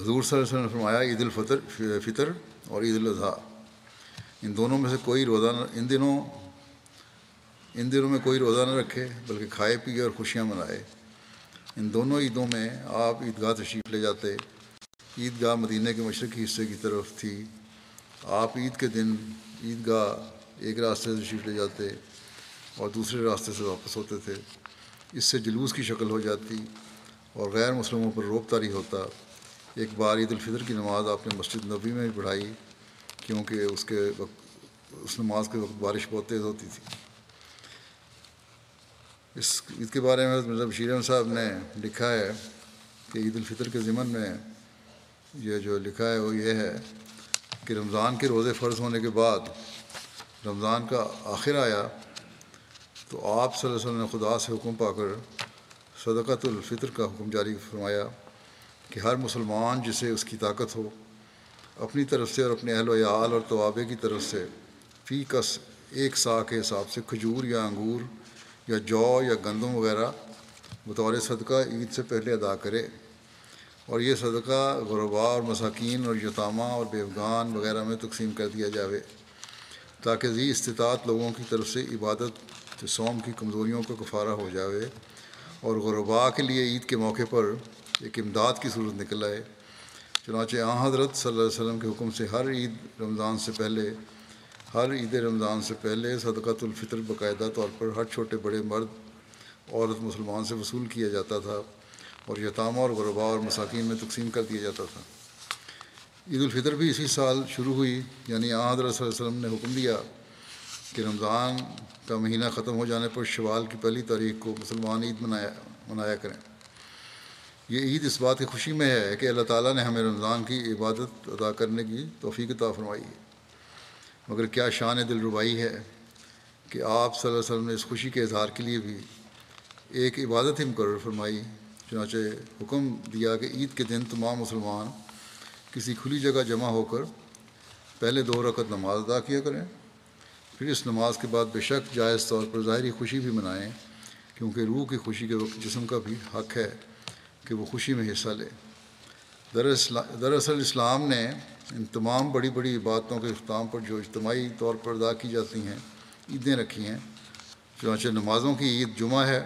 حضور صلی اللہ علیہ وسلم نے فرمایا، عید الفطر، فطر اور عید الاضحیٰ۔ ان دونوں میں سے کوئی روزہ نہ، ان دنوں ان دنوں میں کوئی روزہ نہ رکھے، بلکہ کھائے، پیے اور خوشیاں منائے۔ ان دونوں عیدوں میں آپ عیدگاہ تشریف لے جاتے۔ عیدگاہ مدینہ کے مشرقی حصے کی طرف تھی۔ آپ عید کے دن، عیدگاہ ایک راستے سے تشریف لے جاتے اور دوسرے راستے سے واپس ہوتے تھے۔ اس سے جلوس کی شکل ہو جاتی اور غیر مسلموں پر روپ تاری ہوتا۔ ایک بار عید الفطر کی نماز آپ نے مسجد نبی میں بھی پڑھائی کیونکہ اس کے وقت، اس نماز کے وقت بارش بہت تیز ہوتی تھی۔ اس عید کے بارے میں مرزا بشیر احمد صاحب نے لکھا ہے کہ عید الفطر کے ضمن میں یہ جو لکھا ہے وہ یہ ہے کہ رمضان کے روزے فرض ہونے کے بعد رمضان کا آخر آیا تو آپ صلی اللہ علیہ وسلم نے خدا سے حکم پا کر صدقۃ الفطر کا حکم جاری فرمایا کہ ہر مسلمان جسے اس کی طاقت ہو، اپنی طرف سے اور اپنے اہل و عیال اور توابے کی طرف سے، فی کس ایک سا کے حساب سے کھجور یا انگور یا جو یا گندم وغیرہ، بطور صدقہ عید سے پہلے ادا کرے اور یہ صدقہ غربا اور مساکین اور یتامہ اور بیوگان وغیرہ میں تقسیم کر دیا جاوے۔ تاکہ ذی استطاعت لوگوں کی طرف سے عبادت سوم کی کمزوریوں کا کفارہ ہو جاوے اور غربا کے لیے عید کے موقع پر ایک امداد کی صورت نکل آئے۔ چنانچہ آ حضرت صلی اللہ علیہ وسلم کے حکم سے ہر عید رمضان سے پہلے، ہر عید رمضان سے پہلے صدقۃ الفطر باقاعدہ طور پر ہر چھوٹے بڑے مرد، عورت، مسلمان سے وصول کیا جاتا تھا اور یتامہ اور غربا اور مساکین میں تقسیم کر دیا جاتا تھا۔ عید الفطر بھی اسی سال شروع ہوئی یعنی آ صلی اللہ علیہ وسلم نے حکم دیا کہ رمضان کا مہینہ ختم ہو جانے پر شوال کی پہلی تاریخ کو مسلمان عید منایا منایا کریں۔ یہ عید اس بات کی خوشی میں ہے کہ اللہ تعالیٰ نے ہمیں رمضان کی عبادت ادا کرنے کی توفیق عطا فرمائی ہے۔ مگر کیا شان دل ربائی ہے کہ آپ صلی اللہ علیہ وسلم نے اس خوشی کے اظہار کے لیے بھی ایک عبادت ہی مقرر فرمائی، چنانچہ حکم دیا کہ عید کے دن تمام مسلمان کسی کھلی جگہ جمع ہو کر پہلے دو رکعت نماز ادا کیا کریں، پھر اس نماز کے بعد بے شک جائز طور پر ظاہری خوشی بھی منائیں، کیونکہ روح کی خوشی کے وقت جسم کا بھی حق ہے کہ وہ خوشی میں حصہ لے۔ دراصل اسلام نے ان تمام بڑی بڑی عبادتوں کے اختتام پر جو اجتماعی طور پر ادا کی جاتی ہیں، عیدیں رکھی ہیں۔ چنانچہ نمازوں کی عید جمعہ ہے،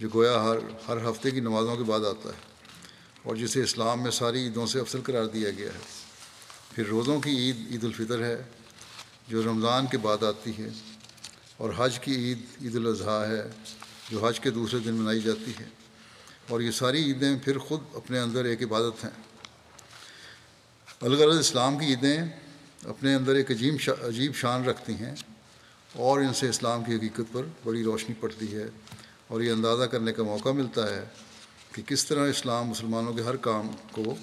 جو گویا ہر ہر ہفتے کی نمازوں کے بعد آتا ہے۔ اور جسے اسلام میں ساری عیدوں سے افضل قرار دیا گیا ہے۔ پھر روزوں کی عید عید الفطر ہے، جو رمضان کے بعد آتی ہے، اور حج کی عید عید الاضحیٰ ہے، جو حج کے دوسرے دن منائی جاتی ہے۔ اور یہ ساری عیدیں پھر خود اپنے اندر ایک عبادت ہیں۔ الغرض اسلام کی عیدیں اپنے اندر ایک عجیب شا، عجیب شان رکھتی ہیں، اور ان سے اسلام کی حقیقت پر بڑی روشنی پڑتی ہے، اور یہ اندازہ کرنے کا موقع ملتا ہے کہ کس طرح اسلام مسلمانوں کے ہر کام کو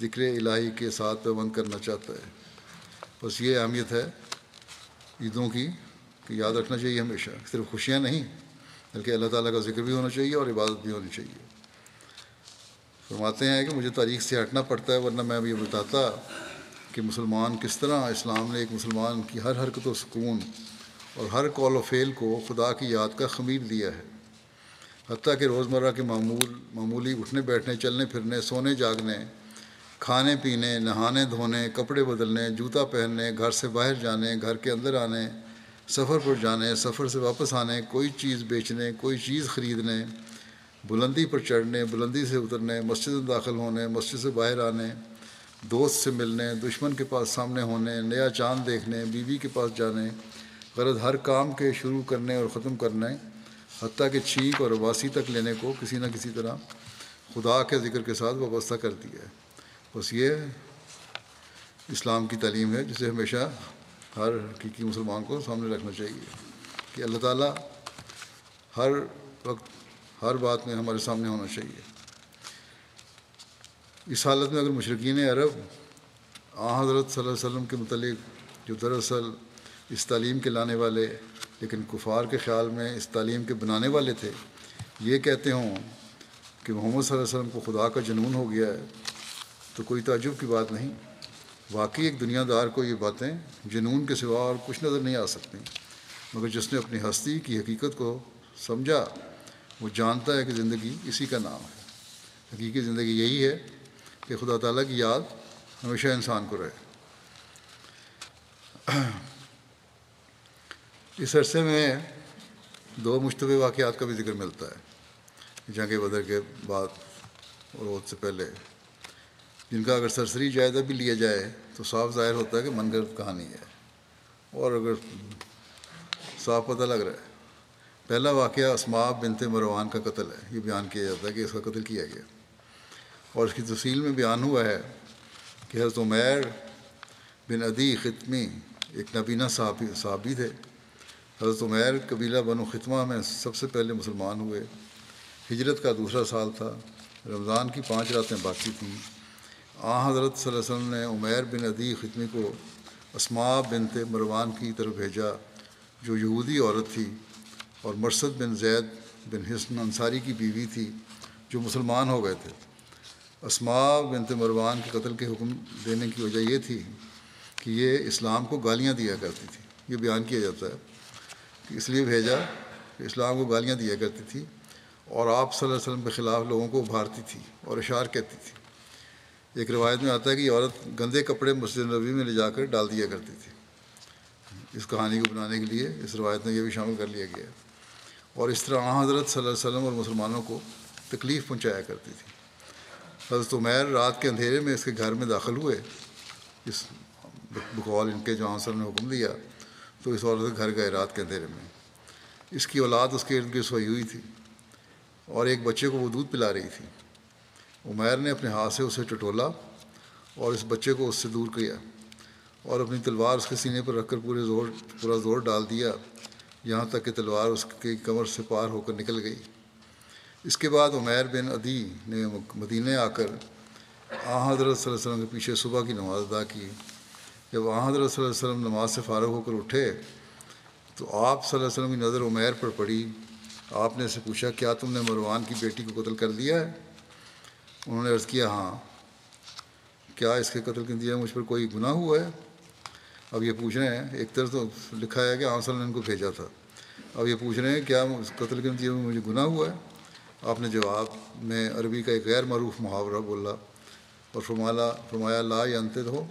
ذکر الہی کے ساتھ پابند کرنا چاہتا ہے۔ بس یہ اہمیت ہے عیدوں کی کہ یاد رکھنا چاہیے ہمیشہ، صرف خوشیاں نہیں، بلکہ اللہ تعالیٰ کا ذکر بھی ہونا چاہیے اور عبادت بھی ہونی چاہیے۔ فرماتے ہیں کہ مجھے تاریخ سے ہٹنا پڑتا ہے، ورنہ میں اب یہ بتاتا کہ مسلمان کس طرح اسلام نے ایک مسلمان کی ہر حرکت و سکون اور ہر کال و فیل کو خدا کی یاد کا خمیر دیا ہے۔ حتیٰ کہ روزمرہ کے معمول، معمولی اٹھنے، بیٹھنے، چلنے، پھرنے، سونے، جاگنے، کھانے، پینے، نہانے، دھونے، کپڑے بدلنے، جوتا پہننے، گھر سے باہر جانے، گھر کے اندر آنے، سفر پر جانے، سفر سے واپس آنے، کوئی چیز بیچنے، کوئی چیز خریدنے، بلندی پر چڑھنے، بلندی سے اترنے، مسجد میں داخل ہونے، مسجد سے باہر آنے، دوست سے ملنے، دشمن کے پاس سامنے ہونے، نیا چاند دیکھنے، بیوی کے پاس جانے، غرض ہر کام کے شروع کرنے اور ختم کرنے حتیٰ کہ چھینک اور واسی تک لینے کو کسی نہ کسی طرح خدا کے ذکر کے ساتھ وابستہ کر دیا ہے۔ بس یہ اسلام کی تعلیم ہے جسے ہمیشہ ہر حقیقی مسلمان کو سامنے رکھنا چاہیے کہ اللہ تعالیٰ ہر وقت ہر بات میں ہمارے سامنے ہونا چاہیے۔ اس حالت میں اگر مشرقین عرب آ حضرت صلی اللہ علیہ وسلم کے متعلق جو دراصل اس تعلیم کے لانے والے لیکن کفار کے خیال میں اس تعلیم کے بنانے والے تھے۔ یہ کہتے ہوں کہ محمد صلی اللہ علیہ وسلم کو خدا کا جنون ہو گیا ہے تو کوئی تعجب کی بات نہیں۔ واقعی ایک دنیا دار کو یہ باتیں جنون کے سوا اور کچھ نظر نہیں آ سکتی۔ مگر جس نے اپنی ہستی کی حقیقت کو سمجھا، وہ جانتا ہے کہ زندگی اسی کا نام ہے۔ حقیقی زندگی یہی ہے کہ خدا تعالیٰ کی یاد ہمیشہ انسان کو رہے۔ اس عرصے میں دو مشتبہ واقعات کا بھی ذکر ملتا ہے۔ جنگ بدر کے بعد اور اس سے پہلے۔ جن کا اگر سرسری جائزہ بھی لیا جائے تو صاف ظاہر ہوتا ہے کہ من گرد کہانی ہے۔ اور اگر صاف پتہ لگ رہا ہے۔ پہلا واقعہ اسما بنت مروان کا قتل ہے۔ یہ بیان کیا جاتا ہے کہ اس کا قتل کیا گیا۔ اور اس کی تفصیل میں بیان ہوا ہے کہ حضرت عمیر بن ادی ختمی ایک نبینہ صحابی صحابی تھے۔ حضرت عمیر قبیلہ بن و ختمہ میں سب سے پہلے مسلمان ہوئے۔ ہجرت کا دوسرا سال تھا۔ رمضان کی پانچ راتیں باقی تھیں۔ آ حضرت صلی اللہ علیہ وسلم نے عمیر بن ادی ختمی کو اسما بنت مروان کی طرف بھیجا، جو یہودی عورت تھی، اور مرسد بن زید بن حسن انصاری کی بیوی تھی، جو مسلمان ہو گئے تھے۔ اسما بنت مروان کے قتل کے حکم دینے کی وجہ یہ تھی کہ یہ اسلام کو گالیاں دیا کرتی تھی۔ یہ بیان کیا جاتا ہے۔ اس لیے بھیجا کہ اسلام کو گالیاں دیا کرتی تھی اور آپ صلی اللہ علیہ وسلم کے خلاف لوگوں کو ابھارتی تھی اور اشعار کہتی تھی۔ ایک روایت میں آتا ہے کہ عورت گندے کپڑے مسجد نبی میں لے جا کر ڈال دیا کرتی تھی۔ اس کہانی کو بنانے کے لیے اس روایت میں یہ بھی شامل کر لیا گیا اور اس طرح حضرت صلی اللہ علیہ وسلم اور مسلمانوں کو تکلیف پہنچایا کرتی تھی۔ حضرت عمیر رات کے اندھیرے میں اس کے گھر میں داخل ہوئے۔ اس بقول ان کے جو آنسر نے حکم دیا تو اس عورت کے گھر گئے رات کے اندھیرے میں۔ اس کی اولاد اس کے ارد گرد سوئی ہوئی تھی اور ایک بچے کو وہ دودھ پلا رہی تھی۔ عمیر نے اپنے ہاتھ سے اسے ٹٹولا اور اس بچے کو اس سے دور کیا اور اپنی تلوار اس کے سینے پر رکھ کر پورے زور، پورا زور ڈال دیا۔ یہاں تک کہ تلوار اس کی کمر سے پار ہو کر نکل گئی۔ اس کے بعد عمیر بن عدی نے مدینہ آ کر آ حضرت صلی اللہ علیہ وسلم کے پیچھے صبح کی نماز ادا کی۔ جب آ حضرت صلی اللہ علیہ وسلم نماز سے فارغ ہو کر اٹھے، تو آپ صلی اللہ علیہ وسلم کی نظر عمیر پر پڑی۔ آپ نے اسے پوچھا، کیا تم نے مروان کی بیٹی کو قتل کر دیا ہے؟ انہوں نے عرض کیا ہاں۔ کیا اس کے قتل کے دیا مجھ پر کوئی گناہ ہوا ہے؟ اب یہ پوچھ رہے ہیں، ایک طرف تو لکھا ہے کہ آنسل نے ان کو بھیجا تھا۔ اب یہ پوچھ رہے ہیں، کیا قتل کے نتیجے میں مجھے گناہ ہوا ہے؟ آپ نے جواب میں عربی کا ایک غیر معروف محاورہ بولا اور فرمایا فرمایا، لا ینت ہو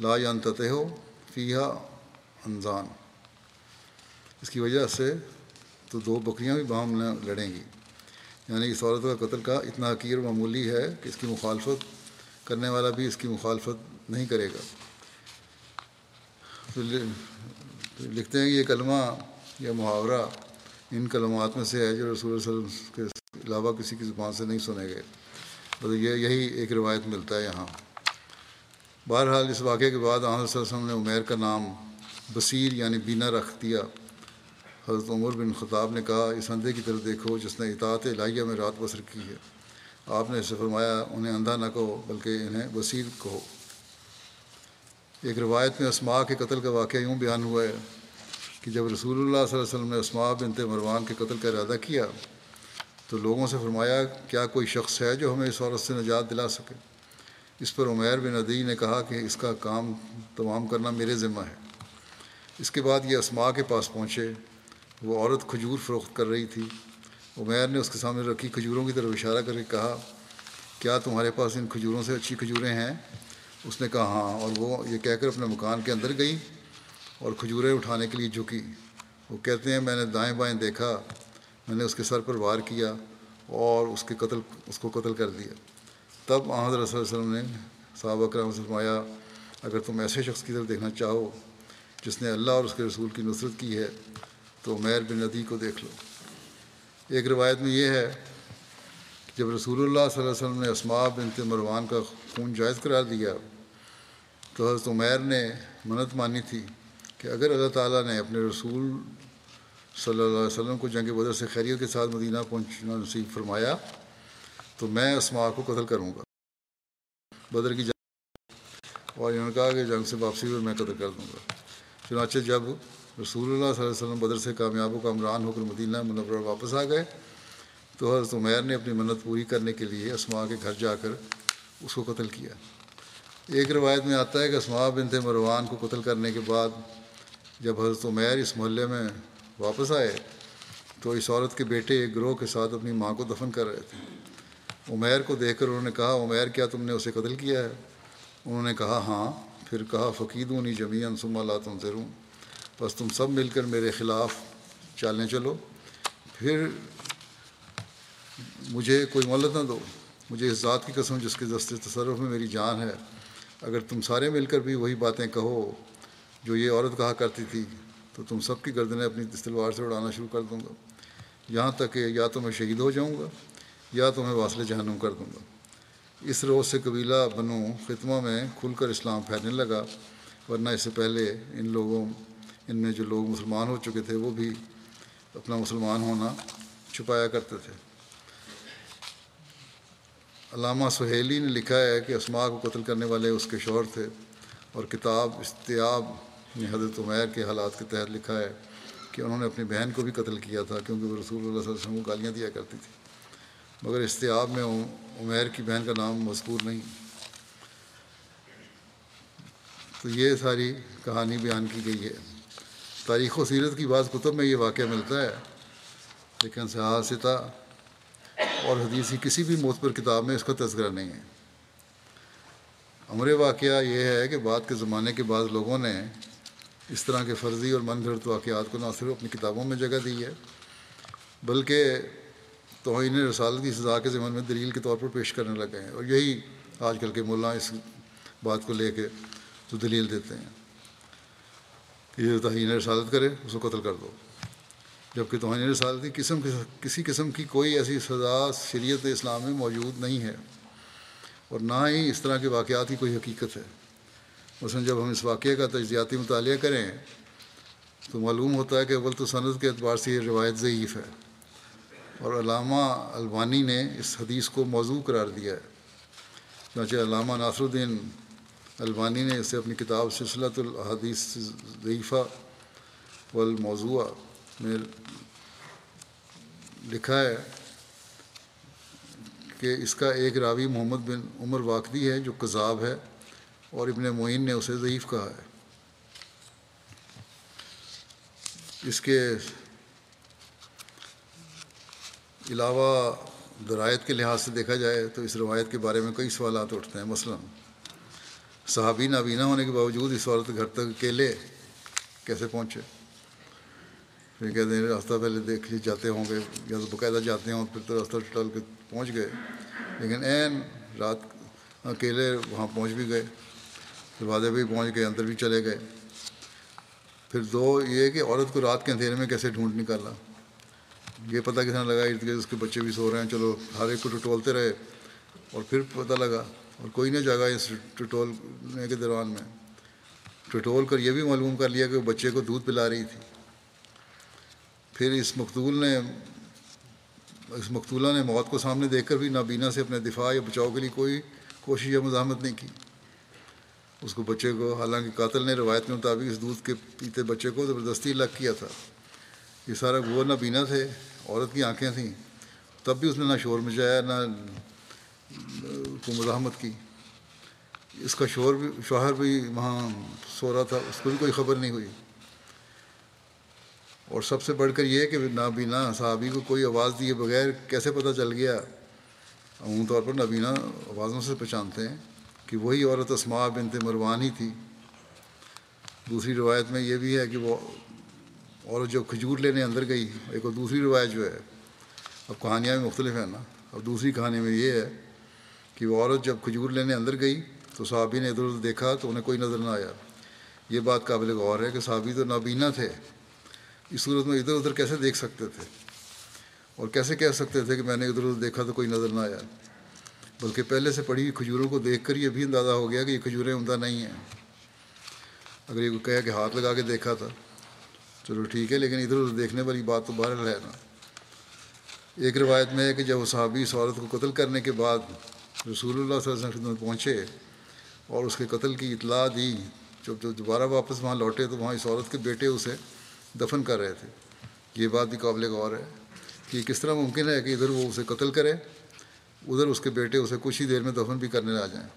لا ینت ہو فیحا انزان۔ اس کی وجہ سے تو دو بکریاں بھی باہم لڑیں گی۔ یعنی اس عورت کا قتل کا اتنا حقیر معمولی ہے کہ اس کی مخالفت کرنے والا بھی اس کی مخالفت نہیں کرے گا۔ تو لکھتے ہیں کہ یہ کلمہ یا محاورہ ان کلمات میں سے ہے جو رسول اللہ علیہ وسلم کے علاوہ کسی کی زبان سے نہیں سنے گئے۔ تو یہ یہی ایک روایت ملتا ہے یہاں۔ بہرحال اس واقعے کے بعد آحمد صلی اللہ علیہ وسلم نے عمیر کا نام بصیر یعنی بینا رکھ دیا۔ حضرت عمر بن خطاب نے کہا، اس اندھے کی طرف دیکھو جس نے اطاعت الہیہ میں رات بسر کی ہے۔ آپ نے اسے فرمایا، انہیں اندھا نہ کہو، بلکہ انہیں بصیر کہو۔ ایک روایت میں اسماء کے قتل کا واقعہ یوں بیان ہوا ہے کہ جب رسول اللہ صلی اللہ علیہ وسلم نے اسماء بنت مروان کے قتل کا ارادہ کیا تو لوگوں سے فرمایا، کیا کوئی شخص ہے جو ہمیں اس عورت سے نجات دلا سکے؟ اس پر عمیر بن عدی نے کہا کہ اس کا کام تمام کرنا میرے ذمہ ہے۔ اس کے بعد یہ اسماء کے پاس پہنچے۔ وہ عورت کھجور فروخت کر رہی تھی۔ عمیر نے اس کے سامنے رکھی کھجوروں کی طرف اشارہ کر کے کہا، کیا تمہارے پاس ان کھجوروں سے اچھی کھجوریں ہیں؟ اس نے کہا ہاں اور وہ یہ کہہ کر اپنے مکان کے اندر گئی اور کھجوریں اٹھانے کے لیے جھکی۔ وہ کہتے ہیں، میں نے دائیں بائیں دیکھا، میں نے اس کے سر پر وار کیا اور اس کے قتل، اس کو قتل کر دیا۔ تب احمد رسول وسلم نے صحابہ کرام سے فرمایا، اگر تم ایسے شخص کی طرف دیکھنا چاہو جس نے اللہ اور اس کے رسول کی نصرت کی ہے، تو عمیر بن ندی کو دیکھ لو۔ ایک روایت میں یہ ہے کہ جب رسول اللہ صلی اللہ علیہ وسلم نے اسماء بنت مروان کا خون جائز قرار دیا، تو حضرت عمیر نے منت مانی تھی کہ اگر اللہ تعالیٰ نے اپنے رسول صلی اللہ علیہ وسلم کو جنگ بدر سے خیریت کے ساتھ مدینہ پہنچنا نصیب فرمایا تو میں اسماء کو قتل کروں گا۔ بدر کی جنگ اور انہوں نے کہا کہ جنگ سے واپسی پر میں قتل کر دوں گا۔ چنانچہ جب رسول اللہ صلی اللہ علیہ وسلم بدر سے کامیابوں کا عمران ہو کر مدینہ منورہ واپس آ گئے، تو حضرت عمیر نے اپنی منت پوری کرنے کے لیے اسماء کے گھر جا کر اس کو قتل کیا۔ ایک روایت میں آتا ہے کہ اسماء بنت مروان کو قتل کرنے کے بعد جب حضرت عمیر اس محلے میں واپس آئے، تو اس عورت کے بیٹے ایک گروہ کے ساتھ اپنی ماں کو دفن کر رہے تھے۔ عمیر کو دیکھ کر انہوں نے کہا، عمیر، کیا تم نے اسے قتل کیا ہے؟ انہوں نے کہا ہاں. پھر کہا فقید ہونی جمی انسم اللہ تم ضرور بس تم سب مل کر میرے خلاف چالنے چلو۔ پھر مجھے کوئی مولت نہ دو۔ مجھے اس ذات کی قسم جس کے دست تصرف میں میری جان ہے۔ اگر تم سارے مل کر بھی وہی باتیں کہو جو یہ عورت کہا کرتی تھی، تو تم سب کی گردنیں اپنی تلوار سے اڑانا شروع کر دوں گا۔ یہاں تک کہ یا تو میں شہید ہو جاؤں گا یا تو میں واصل جہنم کر دوں گا۔ اس روز سے قبیلہ بنو خطمہ میں کھل کر اسلام پھیلنے لگا، ورنہ اس سے پہلے ان لوگوں، ان میں جو لوگ مسلمان ہو چکے تھے، وہ بھی اپنا مسلمان ہونا چھپایا کرتے تھے۔ علامہ سہیلی نے لکھا ہے کہ اسماء کو قتل کرنے والے اس کے شوہر تھے اور کتاب استیاب نے حضرت عمیر کے حالات کے تحت لکھا ہے کہ انہوں نے اپنی بہن کو بھی قتل کیا تھا، کیونکہ وہ رسول اللہ صلی اللہ علیہ وسلم کو گالیاں دیا کرتی تھی مگر استیاب میں عمیر کی بہن کا نام مذکور نہیں۔ تو یہ ساری کہانی بیان کی گئی ہے۔ تاریخ و سیرت کی بعض کتب میں یہ واقعہ ملتا ہے۔ لیکن سیاستہ اور حدیث کی کسی بھی معتبر کتاب میں اس کا تذکرہ نہیں ہے۔ عمر واقعہ یہ ہے کہ بعد کے زمانے کے بعض لوگوں نے اس طرح کے فرضی اور من گھڑت واقعات کو نہ صرف اپنی کتابوں میں جگہ دی ہے، بلکہ توہین رسالت کی سزا کے ذمن میں دلیل کے طور پر پیش کرنے لگے ہیں اور یہی آج کل کے ملا اس بات کو لے کے جو دلیل دیتے ہیں۔ کہ یہ توہین رسالت کرے، اس کو قتل کر دو۔ جبکہ توہین رسالت کی قسم کسی قسم کی کوئی ایسی سزا شریعت اسلام میں موجود نہیں ہے۔ اور نہ ہی اس طرح کے واقعات کی کوئی حقیقت ہے۔ مثلاً جب ہم اس واقعے کا تجزیاتی مطالعہ کریں، تو معلوم ہوتا ہے کہ اول تو صنعت کے اعتبار سے یہ روایت ضعیف ہے۔ اور علامہ البانی نے اس حدیث کو موضوع قرار دیا ہے۔ چنانچہ علامہ ناصر الدین البانی نے اسے اپنی کتاب سلسلۃ الحدیث ضعیفہ والموضوع میں لکھا ہے کہ اس کا ایک راوی محمد بن عمر واقعی ہے جو کذاب ہے اور ابن معین نے اسے ضعیف کہا ہے۔ اس کے علاوہ درایت کے لحاظ سے دیکھا جائے تو اس روایت کے بارے میں کئی سوالات اٹھتے ہیں۔ مثلا، صحابی نابینا ہونے کے باوجود اس عورت گھر تک اکیلے کیسے پہنچے؟ پھر کہتے ہیں، راستہ پہلے دیکھ لی جاتے ہوں گے، یا تو باقاعدہ جاتے ہوں، پھر تو راستہ ٹل کے پہنچ گئے۔ لیکن عین رات اکیلے وہاں پہنچ بھی گئے، دروازے بھی پہنچ گئے، اندر بھی چلے گئے۔ پھر دو یہ کہ عورت کو رات کے اندھیرے میں کیسے ڈھونڈ نکالا؟ یہ پتہ کس نے لگا ارد گرد اس کے بچے بھی سو رہے ہیں، چلو ہر ایک کو ٹٹولتے رہے، اور پھر پتہ لگا، اور کوئی نہیں جگہ اس ٹٹولنے کے دوران میں۔ ٹٹول کر یہ بھی معلوم کر لیا کہ وہ بچے کو دودھ پلا رہی تھی۔ پھر اس مقتول نے، اس مقتولہ نے موت کو سامنے دیکھ کر بھی نابینا سے اپنے دفاع یا بچاؤ کے لیے کوئی کوشش یا مزاحمت نہیں کی۔ اس کو بچے کو، حالانکہ قاتل نے روایت کے مطابق اس دودھ کے پیتے بچے کو زبردستی الگ کیا تھا۔ یہ سارا وہ نہ بینا تھے۔ عورت کی آنکھیں تھیں، تب بھی اس نے نہ شور مچایا، نہ کو مزاحمت کی۔ اس کا شور بھی، شوہر بھی وہاں سو رہا تھا، اس کو بھی کوئی خبر نہیں ہوئی۔ اور سب سے بڑھ کر یہ کہ نابینا صحابی کو کوئی آواز دیے بغیر کیسے پتہ چل گیا؟ عموم طور پر نابینا آوازوں سے پہچانتے ہیں کہ وہی عورت اسماء بنت مروان ہی تھی۔ دوسری روایت میں یہ بھی ہے کہ وہ عورت جب کھجور لینے اندر گئی، ایک اور دوسری روایت جو ہے، اب کہانیاں بھی مختلف ہیں نا۔ اب دوسری کہانی میں یہ ہے کہ وہ عورت جب کھجور لینے اندر گئی تو صحابی نے ادھر ادھر دیکھا تو انہیں کوئی نظر نہ آیا۔ یہ بات قابل غور ہے کہ صحابی تو نابینا تھے۔ اس صورت میں ادھر ادھر کیسے دیکھ سکتے تھے؟ اور کیسے کہہ سکتے تھے کہ میں نے ادھر ادھر دیکھا تو کوئی نظر نہ آیا؟ بلکہ پہلے سے پڑھی ہوئی کھجوروں کو دیکھ کر یہ بھی اندازہ ہو گیا کہ یہ کھجوریں عمدہ نہیں ہیں۔ اگر یہ کہا کہ ہاتھ لگا کے دیکھا تھا چلو ٹھیک ہے، لیکن ادھر ادھر دیکھنے والی بات تو باہر ہے نا۔ ایک روایت میں ہے کہ جب وہ صحابی اس عورت کو قتل کرنے کے بعد رسول اللہ صلی اللہ علیہ وسلم پہنچے اور اس کے قتل کی اطلاع دی، جب جو دوبارہ واپس وہاں لوٹے تو وہاں اس عورت کے بیٹے اسے دفن کر رہے تھے۔ یہ بات بھی قابل غور ہے کہ کس طرح ممکن ہے کہ ادھر وہ اسے قتل کرے، ادھر اس کے بیٹے اسے کچھ ہی دیر میں دفن بھی کرنے آ جائیں۔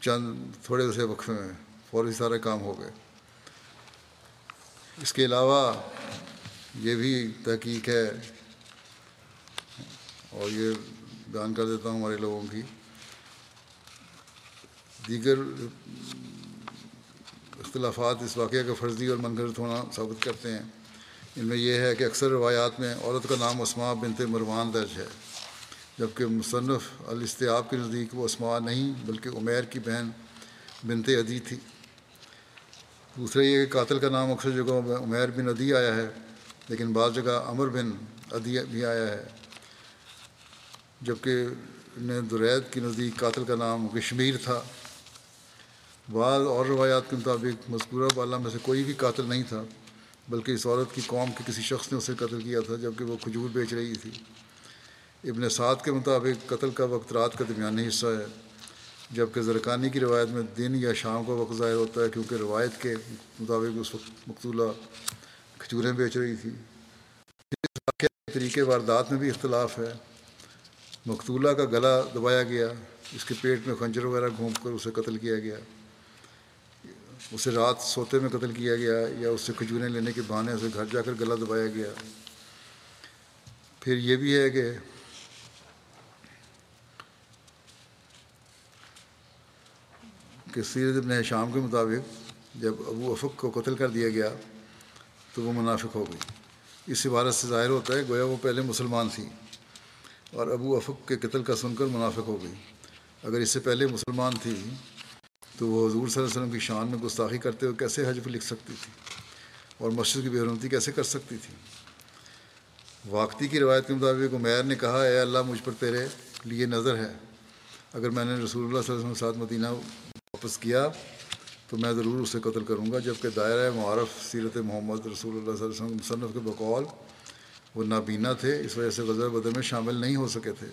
چند تھوڑے سے وقفے میں فوری سارے کام ہو گئے۔ اس کے علاوہ یہ بھی تحقیق ہے اور یہ بیان کر دیتا ہوں ہمارے لوگوں کی۔ دیگر اختلافات اس واقعہ کا فرضی اور منگرت ہونا ثابت کرتے ہیں۔ ان میں یہ ہے کہ اکثر روایات میں عورت کا نام اسماء بنت مروان درج ہے، جبکہ مصنف الاستیاب کے نزدیک وہ اسماء نہیں بلکہ عمیر کی بہن بنت ادی تھی۔ دوسرا یہ کہ قاتل کا نام اکثر جگہوں میں عمیر بن ادی آیا ہے، لیکن بعض جگہ عمر بن ادی بھی آیا ہے۔ جبکہ نے دریت کے نزدیک قاتل کا نام کشمیر تھا۔ بعض اور روایات کے مطابق مذکورہ بالا میں سے کوئی بھی قاتل نہیں تھا، بلکہ اس عورت کی قوم کے کسی شخص نے اسے قتل کیا تھا، جبکہ وہ کھجور بیچ رہی تھی۔ ابن سعد کے مطابق قتل کا وقت رات کا درمیانی حصہ ہے۔ جبکہ زرکانی کی روایت میں دن یا شام کا وقت ظاہر ہوتا ہے کیونکہ روایت کے مطابق اس وقت مقتولہ کھجوریں بیچ رہی تھی واقعہ طریقے واردات میں بھی اختلاف ہے۔ مقتولہ کا گلا دبایا گیا، اس کے پیٹ میں خنجر وغیرہ گھونپ کر اسے قتل کیا گیا۔ اسے رات سوتے میں قتل کیا گیا یا اس سے کھجوریں لینے کے بہانے اسے گھر جا کر گلا دبایا گیا۔ پھر یہ بھی ہے کہ کہ سیرت ابن شام کے مطابق جب ابو افق کو قتل کر دیا گیا تو وہ منافق ہو گئی۔ اس عبارت سے ظاہر ہوتا ہے گویا وہ پہلے مسلمان تھی اور ابو افق کے قتل کا سن کر منافق ہو گئی۔ اگر اس سے پہلے مسلمان تھی تو وہ حضور صلی اللہ علیہ وسلم کی شان میں گستاخی کرتے ہوئے کیسے حجف لکھ سکتی تھی اور مسجد کی بے کیسے کر سکتی تھی؟ واقعی کی روایت کے مطابق عمیر نے کہا، اے اللہ، مجھ پر تیرے لیے نظر ہے۔ اگر میں نے رسول اللہ صلی اللہ علیہ وسلم ساتھ مدینہ واپس کیا، تو میں ضرور اسے قتل کروں گا جبکہ دائرۂ معارف سیرت محمد رسول اللہ صلی اللہ علیہ وسلم مصنف کے بقول وہ نابینا تھے، اس وجہ سے غزل بدر میں شامل نہیں ہو سکے تھے۔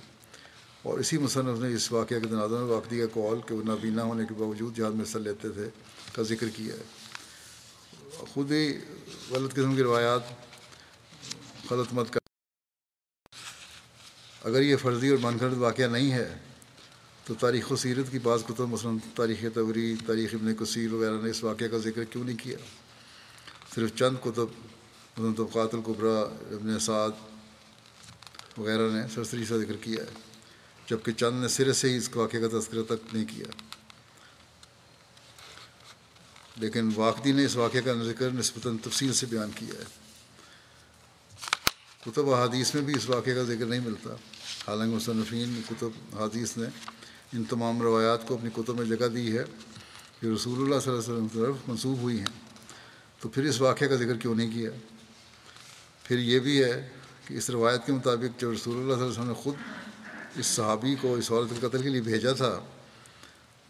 اور اسی مصنف نے اس واقعہ کے تناظر میں واقعی کا کال کہ وہ نابینا ہونے کے باوجود جہاز میں حصہ لیتے تھے، کا ذکر کیا ہے۔ خود ہی غلط قسم کی روایات غلط مت کر۔ اگر یہ فرضی اور من گھڑت واقعہ نہیں ہے تو تاریخ و سیرت کی بعض کتب مثلاً تاریخ توری تاریخ ابن کثیر وغیرہ نے اس واقعہ کا ذکر کیوں نہیں کیا؟ صرف چند کتب، مثلاً طبقات القبرا ابن سعد وغیرہ نے سرسری سے ذکر کیا ہے، جبکہ چند نے سرے سے ہی اس واقعے کا تذکرہ تک نہیں کیا۔ لیکن واقعی نے اس واقعے کا ذکر نسبتاً تفصیل سے بیان کیا ہے۔ کتب حادیث میں بھی اس واقعے کا ذکر نہیں ملتا۔ حالانکہ مصنفین کتب حادیث نے ان تمام روایات کو اپنی کتب میں جگہ دی ہے جو رسول اللہ صلی اللہ علیہ وسلم کی طرف منسوخ ہوئی ہیں۔ تو پھر اس واقعے کا ذکر کیوں نہیں کیا؟ پھر یہ بھی ہے کہ اس روایت کے مطابق جو رسول اللہ صلی اللہ علیہ وسلم نے خود اس صحابی کو، اس عورت کے قتل کے لیے بھیجا تھا،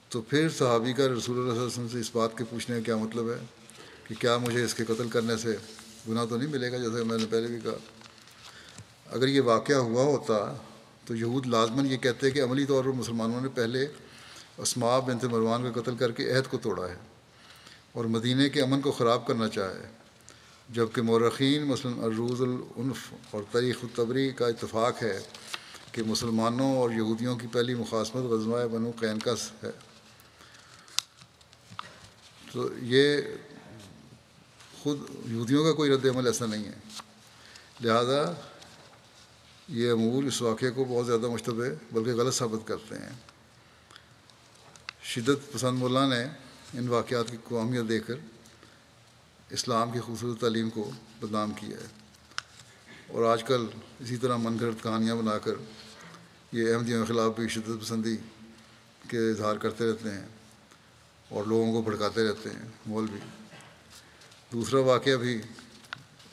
تو پھر صحابی کا رسول اللہ صلی اللہ علیہ وسلم سے اس بات کے پوچھنے کا کیا مطلب ہے کہ کیا مجھے اس کے قتل کرنے سے گناہ تو نہیں ملے گا؟ جیسے میں نے پہلے بھی کہا۔ اگر یہ واقعہ ہوا ہوتا تو یہود لازمن یہ کہتے کہ عملی طور پر مسلمانوں نے پہلے اسما بنت مروان کا قتل کر کے عہد کو توڑا ہے اور مدینہ کے امن کو خراب کرنا چاہے جبکہ مورخین مثلا عروض العنف اور تاریخ التبری کا اتفاق ہے کہ مسلمانوں اور یہودیوں کی پہلی مخاصمت غزوہ بنو قینکس ہے۔ تو یہ خود یہودیوں کا کوئی رد عمل ایسا نہیں ہے۔ لہذا یہ امور اس واقعے کو بہت زیادہ مشتبہ بلکہ غلط ثابت کرتے ہیں۔ شدت پسند مولا نے ان واقعات کی قومیت دے کر اسلام کی خوبصورت تعلیم کو بدنام کیا ہے۔ اور آج کل اسی طرح من گھڑت کہانیاں بنا کر یہ احمدیوں کے خلاف بھی شدت پسندی کے اظہار کرتے رہتے ہیں اور لوگوں کو بھڑکاتے رہتے ہیں، مول بھی۔ دوسرا واقعہ بھی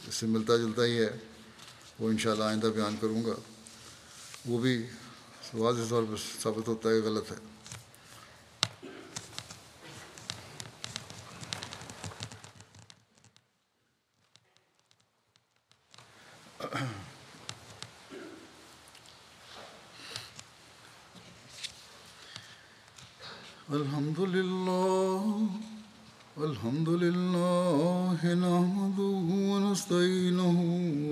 اس سے ملتا جلتا ہی ہے وہ انشاءاللہ آئندہ بیان کروں گا۔ وہ بھی واضح طور پر ثابت ہوتا ہے کہ غلط ہے۔ الحمد لله الحمد لله نحمده ونستعينه